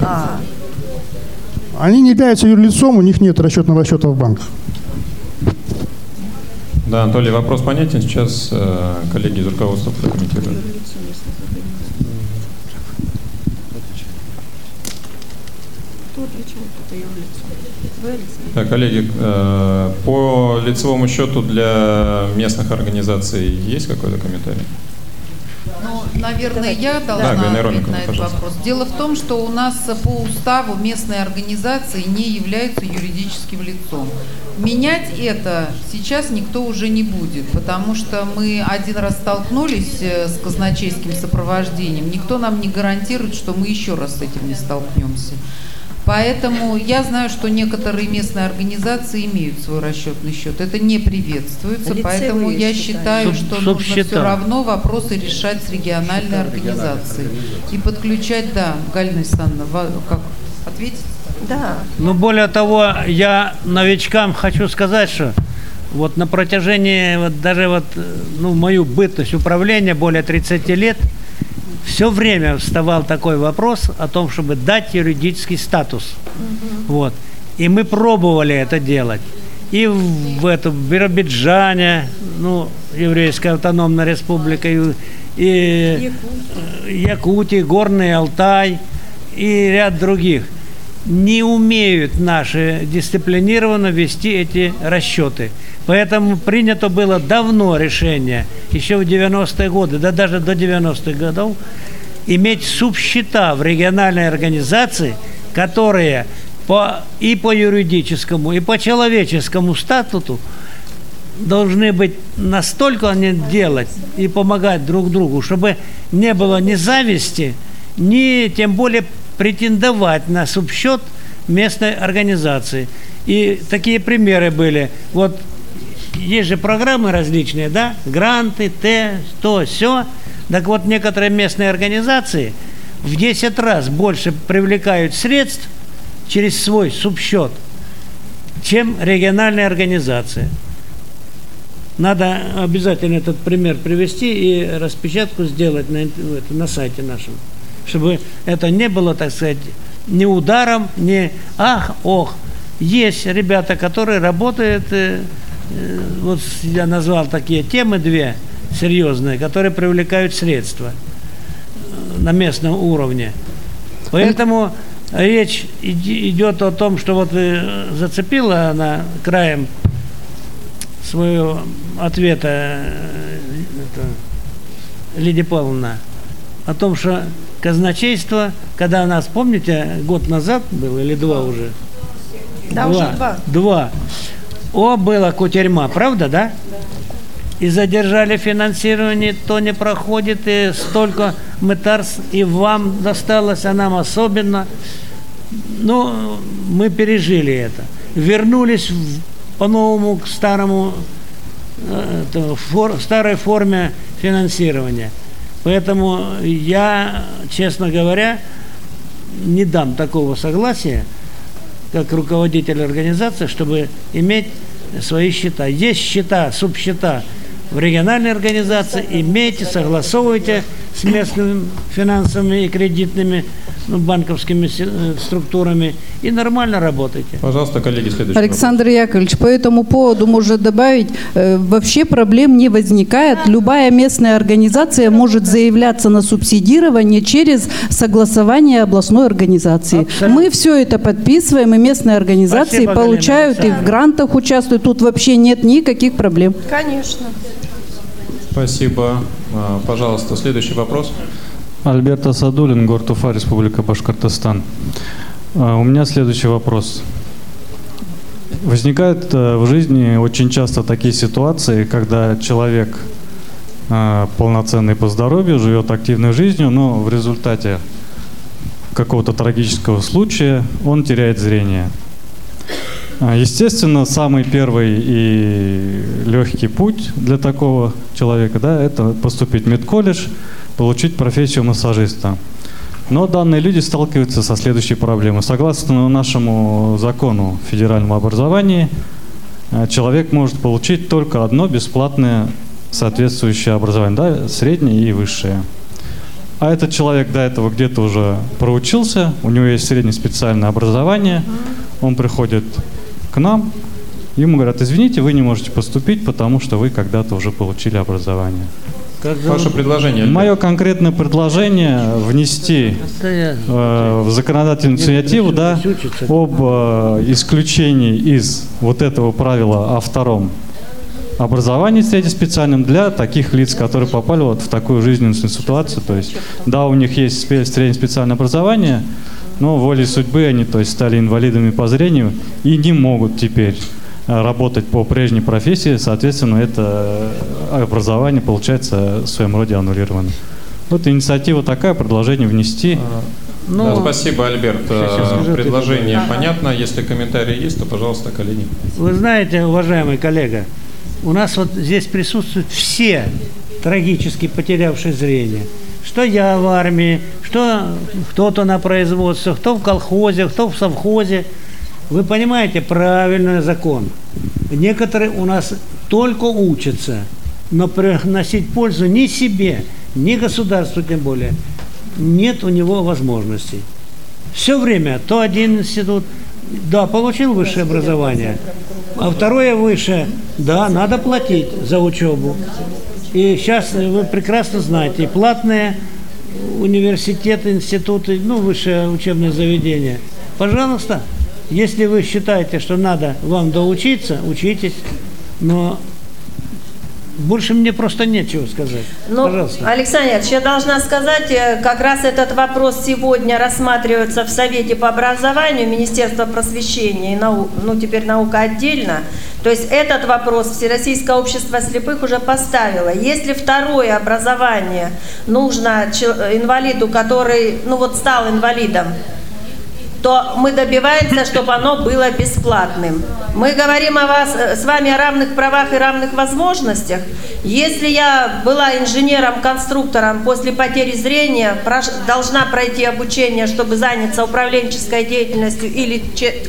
А. Они не являются юрлицом, у них нет расчетного счета в банках. Да, Анатолий, вопрос понятен. Сейчас э, коллеги из руководства прокомментируют. Так, коллеги, э, по лицевому счету для местных организаций есть какой-то комментарий? Ну, наверное, я должна да, ответить на этот вопрос. Дело в том, что у нас по уставу местные организации не являются юридическим лицом. Менять это сейчас никто уже не будет, потому что мы один раз столкнулись э, с казначейским сопровождением. Никто нам не гарантирует, что мы еще раз с этим не столкнемся. Поэтому я знаю, что некоторые местные организации имеют свой расчетный счет. Это не приветствуется, Лицевые поэтому я считаю, Суб, что нужно все равно вопросы решать с региональной организацией. И подключать, да, Галина Александровна, как ответить? Да. Ну, более того, я новичкам хочу сказать, что вот на протяжении вот даже вот, ну, мою бытность управления более 30 лет – все время вставал такой вопрос о том, чтобы дать юридический статус. Угу. Вот. И мы пробовали это делать. И в, в, это, в Биробиджане, ну, Еврейская автономная республика, и, и Якутия, Горный Алтай и ряд других не умеют наши дисциплинированно вести эти расчеты. Поэтому принято было давно решение, еще в 90-е годы, да даже до 90-х годов, иметь субсчета в региональной организации, которые по, и по юридическому, и по человеческому статуту должны быть настолько они делать и помогать друг другу, чтобы не было ни зависти, ни тем более претендовать на субсчет местной организации. И такие примеры были. Вот есть же программы различные, да, гранты, Т, то, все. Так вот, некоторые местные организации в 10 раз больше привлекают средств через свой субсчет, чем региональные организации. Надо обязательно этот пример привести и распечатку сделать на, на сайте нашем, чтобы это не было, так сказать, ни ударом, ни ах, ох. Есть ребята, которые работают э, Э, вот я назвал такие темы две серьезные, которые привлекают средства э, на местном уровне. Поэтому речь идет о том, что вот зацепила она краем своего ответа это, Лидия Павловна о том, что казначейство, когда нас, помните, год назад было или два уже? Да, два. уже два. Два. О, была кутерьма, правда, да? И задержали финансирование, то не проходит, и столько мытарств и вам досталось, а нам особенно. Ну, мы пережили это. Вернулись по-новому к старому, э, фор, старой форме финансирования. Поэтому я, честно говоря, не дам такого согласия, как руководитель организации, чтобы иметь свои счета. Есть счета, субсчета в региональной организации, имейте, согласовывайте с местными финансовыми и кредитными ну, банковскими э, структурами и нормально работайте. Пожалуйста, коллеги, следующий Александр вопрос. Яковлевич, по этому поводу можно добавить, э, вообще проблем не возникает. Любая местная организация может заявляться на субсидирование через согласование областной организации. Абсолютно. Мы все это подписываем, и местные организации Спасибо, получают, Галина, и в грантах участвуют. Тут вообще нет никаких проблем. Конечно. Спасибо. А, пожалуйста, следующий вопрос. Альберт Асадулин, город Уфа, Республика Башкортостан. А, у меня следующий вопрос. Возникают э, в жизни очень часто такие ситуации, когда человек э, полноценный по здоровью, живет активной жизнью, но в результате какого-то трагического случая он теряет зрение. А, естественно, самый первый и легкий путь для такого человека, да, это поступить в медколледж, получить профессию массажиста. Но данные люди сталкиваются со следующей проблемой. Согласно нашему закону федерального образования, э, человек может получить только одно бесплатное соответствующее образование, да, среднее и высшее. А этот человек до этого где-то уже проучился, у него есть среднее специальное образование, он приходит к нам, ему говорят, извините, вы не можете поступить, потому что вы когда-то уже получили образование. Как Ваше предложение? Мое конкретное предложение внести э, в законодательную инициативу да, об э, исключении из вот этого правила о втором образование специальным для таких лиц, которые попали вот в такую жизненную ситуацию. То есть, да, у них есть среднее специальное образование, но волей судьбы они то есть, стали инвалидами по зрению и не могут теперь работать по прежней профессии, соответственно, это э, образование получается в своем роде аннулировано. Вот инициатива такая, предложение внести. А, ну, да, спасибо, Альберт. Сейчас, э, Предложение это... понятно. Если комментарии есть, то, пожалуйста, коллеги. Вы знаете, уважаемый коллега, у нас вот здесь присутствуют все трагически потерявшие зрение. Что я в армии, что кто-то на производстве, кто в колхозе, кто в совхозе. Вы понимаете, правильный закон. Некоторые у нас только учатся, но приносить пользу ни себе, ни государству тем более, нет у него возможностей. Все время то один институт, да, получил высшее образование, а второе высшее, да, надо платить за учебу. И сейчас вы прекрасно знаете, платные университеты, институты, ну, высшее учебное заведение. Пожалуйста, если вы считаете, что надо вам доучиться, учитесь, но больше мне просто нечего сказать. Ну, Пожалуйста. Александр, я должна сказать, э, как раз этот вопрос сегодня рассматривается в Совете по образованию Министерства просвещения и наук, ну теперь наука отдельно. То есть этот вопрос Всероссийское общество слепых уже поставило. Если второе образование нужно инвалиду, который, ну вот стал инвалидом, то мы добиваемся, чтобы оно было бесплатным. Мы говорим о вас, э, с вами о равных правах и равных возможностях. Если я была инженером-конструктором после потери зрения, должна пройти обучение, чтобы заняться управленческой деятельностью или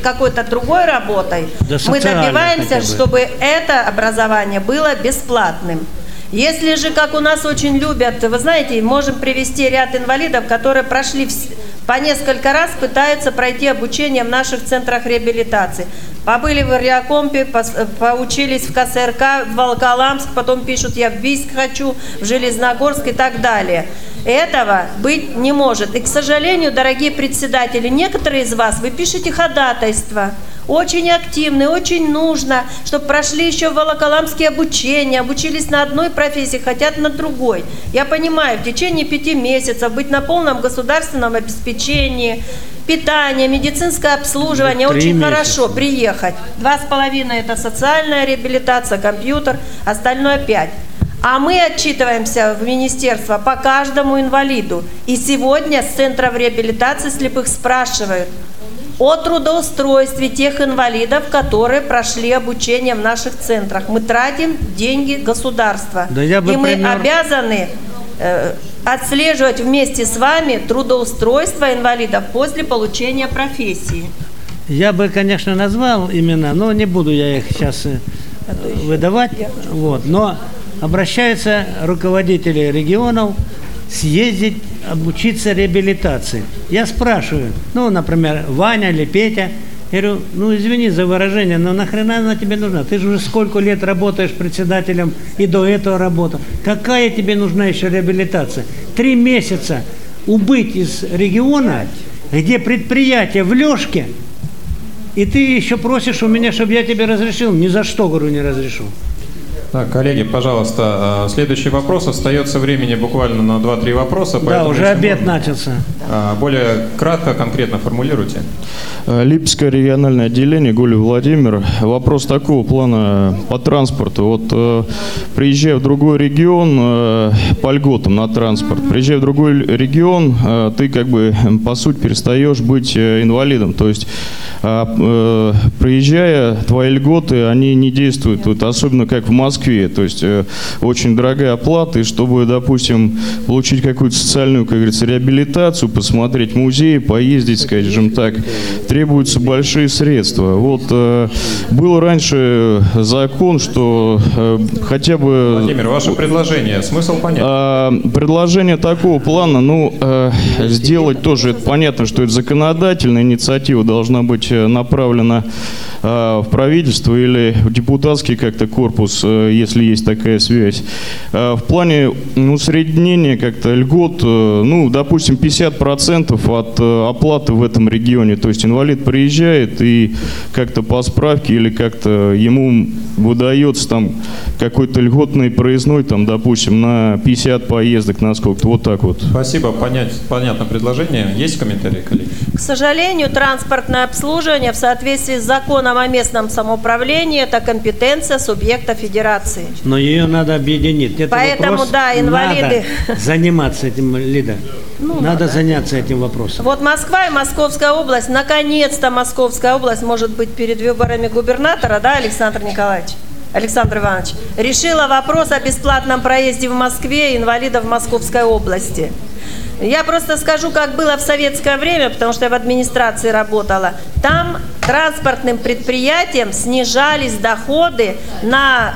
какой-то другой работой, да мы добиваемся, чтобы это образование было бесплатным. Если же, как у нас очень любят, вы знаете, можем привести ряд инвалидов, которые прошли по несколько раз пытаются пройти обучение в наших центрах реабилитации. Побыли в Ариакомпе, поучились в КСРК, в Волоколамск, потом пишут, я в Бийск хочу, в Железногорск и так далее. Этого быть не может. И, к сожалению, дорогие председатели, некоторые из вас, вы пишете ходатайство – очень активны, очень нужно, чтобы прошли еще волоколамские обучения, обучились на одной профессии, хотят на другой. Я понимаю, в течение пяти месяцев быть на полном государственном обеспечении, питание, медицинское обслуживание, Три очень месяца. хорошо приехать. Два с половиной это социальная реабилитация, компьютер, остальное пять. А мы отчитываемся в министерство по каждому инвалиду. И сегодня с Центров реабилитации слепых спрашивают – о трудоустройстве тех инвалидов, которые прошли обучение в наших центрах. Мы тратим деньги государства. Да я бы и мы пример... обязаны э, отслеживать вместе с вами трудоустройство инвалидов после получения профессии. Я бы, конечно, назвал имена, но не буду я их сейчас э, выдавать. Вот. Но обращаются руководители регионов съездить обучиться реабилитации. Я спрашиваю, ну, например, Ваня или Петя, я говорю, ну, извини за выражение, но нахрена она тебе нужна? Ты же уже сколько лет работаешь председателем и до этого работал. Какая тебе нужна еще реабилитация? Три месяца убыть из региона, где предприятие в Лешке, и ты еще просишь у меня, чтобы я тебе разрешил? Ни за что, говорю, не разрешу. Так, коллеги, пожалуйста, э, следующий вопрос. Остается времени буквально на 2-3 вопроса. Да, уже обед можно, начался. Э, более кратко, конкретно формулируйте. Э, Липское региональное отделение, Гулев Владимир. Вопрос такого плана по транспорту. Вот приезжая в другой регион по льготам на транспорт, приезжая в другой регион, ты как бы по сути перестаешь быть инвалидом. То есть приезжая, твои льготы, они не действуют. Вот, особенно как в Москве. То есть э, очень дорогая оплата, и чтобы, допустим, получить какую-то социальную, как говорится, реабилитацию, посмотреть музей, поездить, скажем так, требуются большие средства. Вот э, был раньше закон, что э, хотя бы... Владимир, ваше предложение, смысл понятен. Э, предложение такого плана, ну, э, сделать тоже, это понятно, что это законодательная инициатива должна быть э, направлена э, в правительство или в депутатский как-то корпус э, если есть такая связь. В плане усреднения как-то льгот, э, ну, допустим, 50% процентов от э, оплаты в этом регионе. То есть инвалид приезжает и как-то по справке или как-то ему выдается там какой-то льготный проездной, там, допустим, на 50 поездок, на сколько-то, вот так вот. Спасибо, понять, понятно предложение. Есть комментарии, коллеги? К сожалению, транспортное обслуживание в соответствии с законом о местном самоуправлении – это компетенция субъекта федерации. Но ее надо объединить. Это Поэтому, вопрос, да, инвалиды. Надо заниматься этим, Лида. Ну, надо да. заняться этим вопросом. Вот Москва и Московская область, наконец-то Московская область, может быть, перед выборами губернатора, да, Александр Николаевич? Александр Иванович, решила вопрос о бесплатном проезде в Москве инвалидов Московской области. Я просто скажу, как было в советское время, потому что я в администрации работала. Там транспортным предприятиям снижались доходы на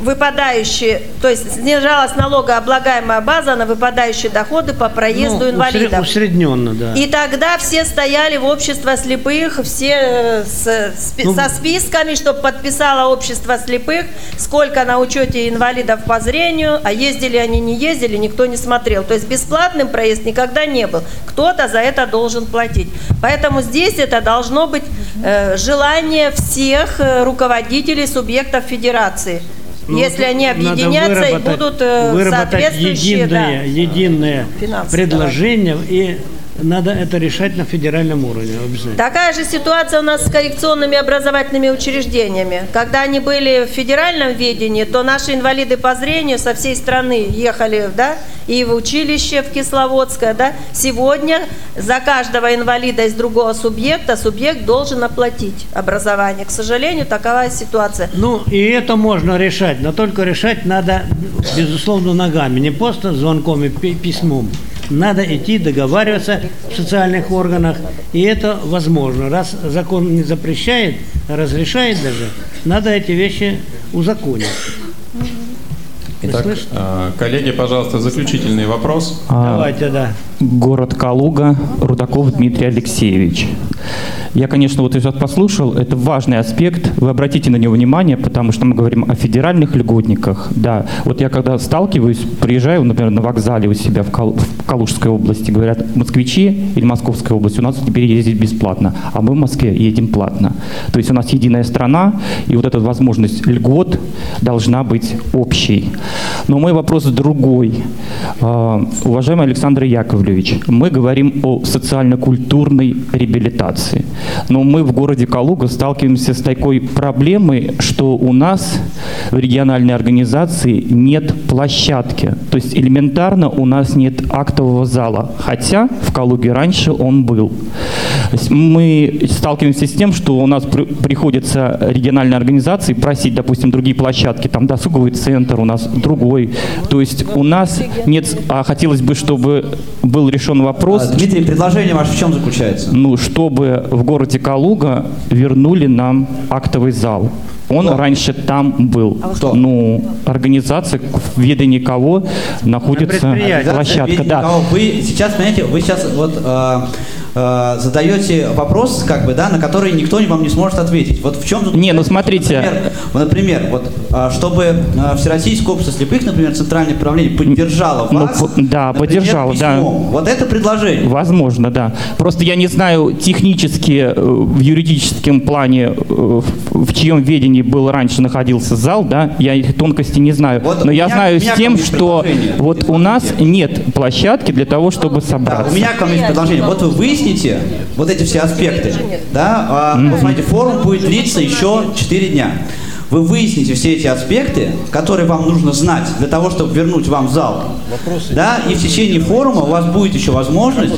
выпадающие, то есть снижалась налогооблагаемая база на выпадающие доходы по проезду ну, инвалидов. Усредненно, да. И тогда все стояли в общество слепых, все с, спи, ну, со списками, чтобы подписало общество слепых, сколько на учете инвалидов по зрению, а ездили они, не ездили, никто не смотрел. То есть бесплатным проезд никогда не был. Кто-то за это должен платить. Поэтому здесь это должно быть э, желание всех э, руководителей субъектов федерации. Ну, Если они объединятся и будут э, соответствующие единое, да, единое предложение и надо это решать на федеральном уровне обязательно. Такая же ситуация у нас с коррекционными образовательными учреждениями. Когда они были в федеральном ведении, то наши инвалиды по зрению со всей страны ехали, да, и в училище в Кисловодское, да. Сегодня за каждого инвалида из другого субъекта субъект должен оплатить образование. К сожалению, такова ситуация. Ну, и это можно решать, но только решать надо, безусловно, ногами, не просто звонком и письмом надо идти договариваться в социальных органах, и это возможно. Раз закон не запрещает, а разрешает даже, надо эти вещи узаконить. Итак, э, коллеги, пожалуйста, заключительный вопрос. Давайте, да. Город Калуга, Рудаков Дмитрий Алексеевич. Я, конечно, вот сейчас послушал, это важный аспект, вы обратите на него внимание, потому что мы говорим о федеральных льготниках. Да, вот я когда сталкиваюсь, приезжаю, например, на вокзале у себя в, Кал в Калужской области, говорят, москвичи или Московской области у нас теперь ездить бесплатно, а мы в Москве едем платно. То есть у нас единая страна, и вот эта возможность льгот должна быть общей. Но мой вопрос другой. А, уважаемый Александр Яковлевич, мы говорим о социально-культурной реабилитации. Но мы в городе Калуга сталкиваемся с такой проблемой, что у нас в региональной организации нет площадки. То есть элементарно у нас нет актового зала. Хотя в Калуге раньше он был. Мы сталкиваемся с тем, что у нас при, приходится региональной организации просить, допустим, другие площадки. Там досуговый центр у нас другой. То есть у нас нет... А хотелось бы, чтобы был решен вопрос... А, Дмитрий, предложение ваше в чем заключается? Ну, чтобы в городе Калуга вернули нам актовый зал. Он Кто? раньше там был. А Кто? Ну, организация, в ведении кого находится площадка. Да. Вы сейчас, понимаете, вы сейчас вот э, э, задаете вопрос, как бы, да, на который никто вам не сможет ответить. Вот в чем тут... Не, ну смотрите. Например, например вот, э, чтобы э, Всероссийское общество слепых, например, Центральное правление поддержало ну, вас, Да, например, поддержало, да. Вот это предложение. Возможно, да. Просто я не знаю технически, э, в юридическом плане, в чьем ведении был раньше находился зал, да, я их тонкости не знаю. Вот Но я меня, знаю с тем, что вот у нас нет площадки для того, чтобы собраться. Да, у меня к вам есть предложение. Вот вы выясните вот эти все аспекты, да, а, mm-hmm. вот смотрите, форум будет длиться еще 4 дня. Вы выясните все эти аспекты, которые вам нужно знать для того, чтобы вернуть вам зал. Вопросы да, и в течение форума у вас будет еще возможность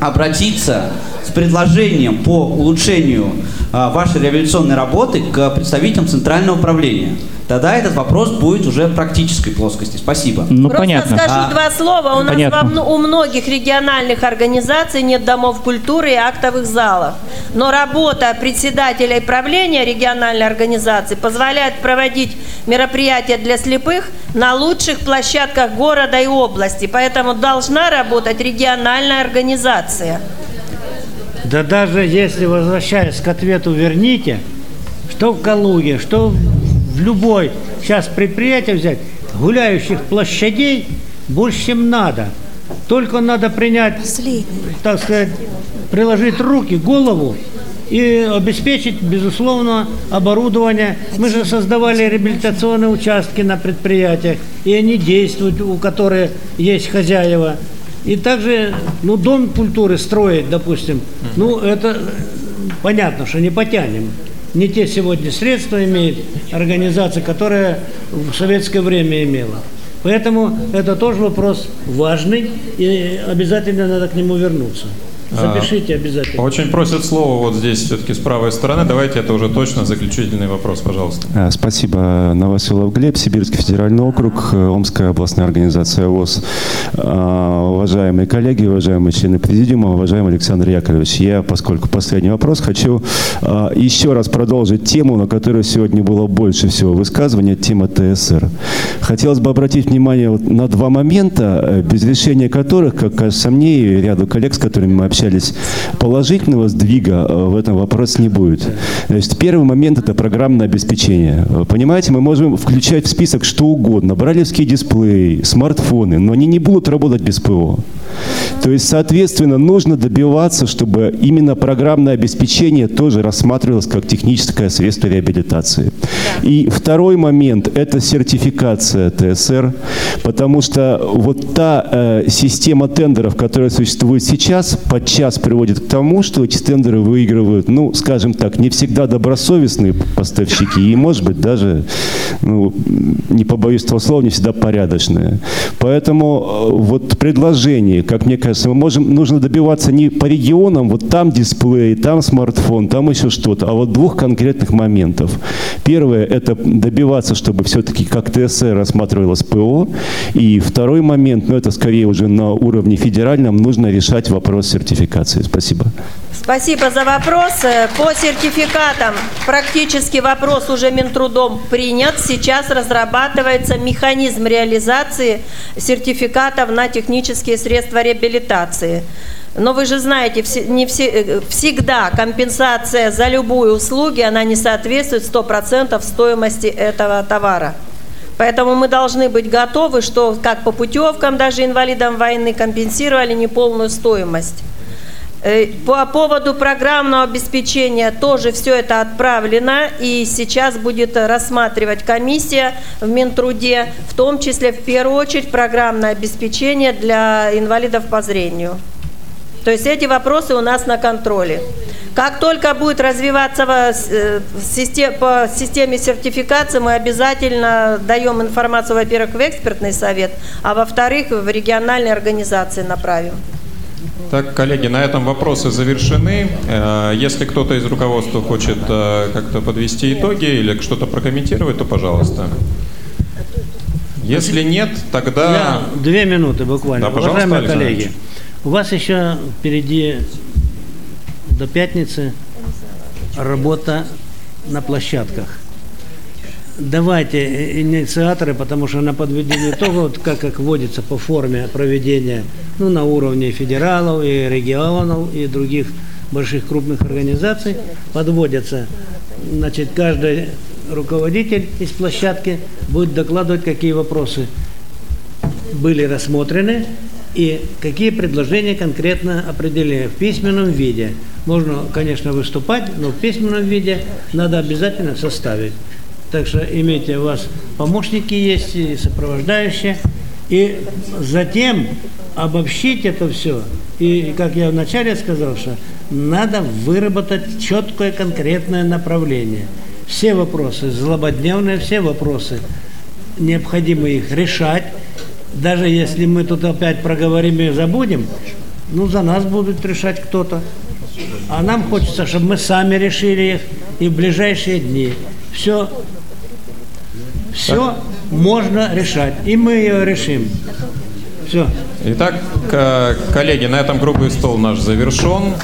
обратиться с предложением по улучшению а, вашей реабилитационной работы к представителям Центрального управления тогда этот вопрос будет уже в практической плоскости. Спасибо. Ну, Просто понятно. скажу а, два слова. У понятно. нас во, у многих региональных организаций нет домов культуры и актовых залов. Но работа председателя и правления региональной организации позволяет проводить мероприятия для слепых на лучших площадках города и области. Поэтому должна работать региональная организация. Да даже если, возвращаясь к ответу, верните, что в Калуге, что в любой сейчас предприятие взять, гуляющих площадей больше, чем надо. Только надо принять, так сказать, приложить руки, голову и обеспечить, безусловно, оборудование. Мы же создавали реабилитационные участки на предприятиях, и они действуют, у которых есть хозяева. И также, ну, дом культуры строить, допустим, ну, это понятно, что не потянем. Не те сегодня средства имеет организация, которая в советское время имела. Поэтому это тоже вопрос важный, и обязательно надо к нему вернуться. Запишите обязательно. Очень просят слово вот здесь все-таки с правой стороны. Давайте это уже точно заключительный вопрос, пожалуйста. А, спасибо. Новоселов Глеб, Сибирский федеральный округ, э, Омская областная организация ВОЗ. А, уважаемые коллеги, уважаемые члены президиума, уважаемый Александр Яковлевич, я, поскольку последний вопрос, хочу а, еще раз продолжить тему, на которую сегодня было больше всего высказывания, тема ТСР. Хотелось бы обратить внимание на два момента, э, без решения которых, как кажется мне и ряду коллег, с которыми мы общались, общались, положительного сдвига э, в этом вопросе не будет. Значит, первый момент – это программное обеспечение. Понимаете, мы можем включать в список что угодно. Бралевские дисплеи, смартфоны, но они не будут работать без ПО. То есть, соответственно, нужно добиваться, чтобы именно программное обеспечение тоже рассматривалось как техническое средство реабилитации. И второй момент – это сертификация ТСР, потому что вот та э, система тендеров, которая существует сейчас, подчас приводит к тому, что эти тендеры выигрывают, ну, скажем так, не всегда добросовестные поставщики и, может быть, даже, ну, не побоюсь этого слова, не всегда порядочные. Поэтому э, вот предложение, как мне кажется, мы можем, нужно добиваться не по регионам, вот там дисплей, там смартфон, там еще что-то, а вот двух конкретных моментов. Первое – это добиваться, чтобы все-таки как ТСР рассматривалось ПО. И второй момент, ну это скорее уже на уровне федеральном, нужно решать вопрос сертификации. Спасибо. Спасибо за вопрос. По сертификатам практически вопрос уже Минтрудом принят. Сейчас разрабатывается механизм реализации сертификатов на технические средства реабилитации. Но вы же знаете, не все, э, всегда компенсация за любую услугу, она не соответствует 100% стоимости этого товара. Поэтому мы должны быть готовы, что как по путевкам даже инвалидам войны компенсировали неполную стоимость. Э, по поводу программного обеспечения тоже все это отправлено, и сейчас будет рассматривать комиссия в Минтруде, в том числе в первую очередь программное обеспечение для инвалидов по зрению. То есть эти вопросы у нас на контроле. Как только будет развиваться э, по системе сертификации, мы обязательно даем информацию, во-первых, в экспертный совет, а во-вторых, в региональные организации направим. Так, коллеги, на этом вопросы завершены. Э, если кто-то из руководства хочет э, как-то подвести итоги или что-то прокомментировать, то пожалуйста. Если нет, тогда... Я две минуты буквально. Да, Уважаемые коллеги, у вас еще впереди до пятницы работа на площадках. Давайте инициаторы, потому что на подведение итогов, вот как, как вводится по форме проведения ну, на уровне федералов и регионов и других больших крупных организаций, подводятся, значит, каждый руководитель из площадки будет докладывать, какие вопросы были рассмотрены, и какие предложения конкретно определены в письменном виде. Можно, конечно, выступать, но в письменном виде надо обязательно составить. Так что имейте, у вас помощники есть и сопровождающие. И затем обобщить это все. И, как я вначале сказал, что надо выработать четкое конкретное направление. Все вопросы злободневные, все вопросы необходимо их решать даже если мы тут опять проговорим и забудем, ну, за нас будет решать кто-то. А нам хочется, чтобы мы сами решили их и в ближайшие дни. Все, все можно решать, и мы ее решим. Все. Итак, коллеги, на этом круглый стол наш завершен.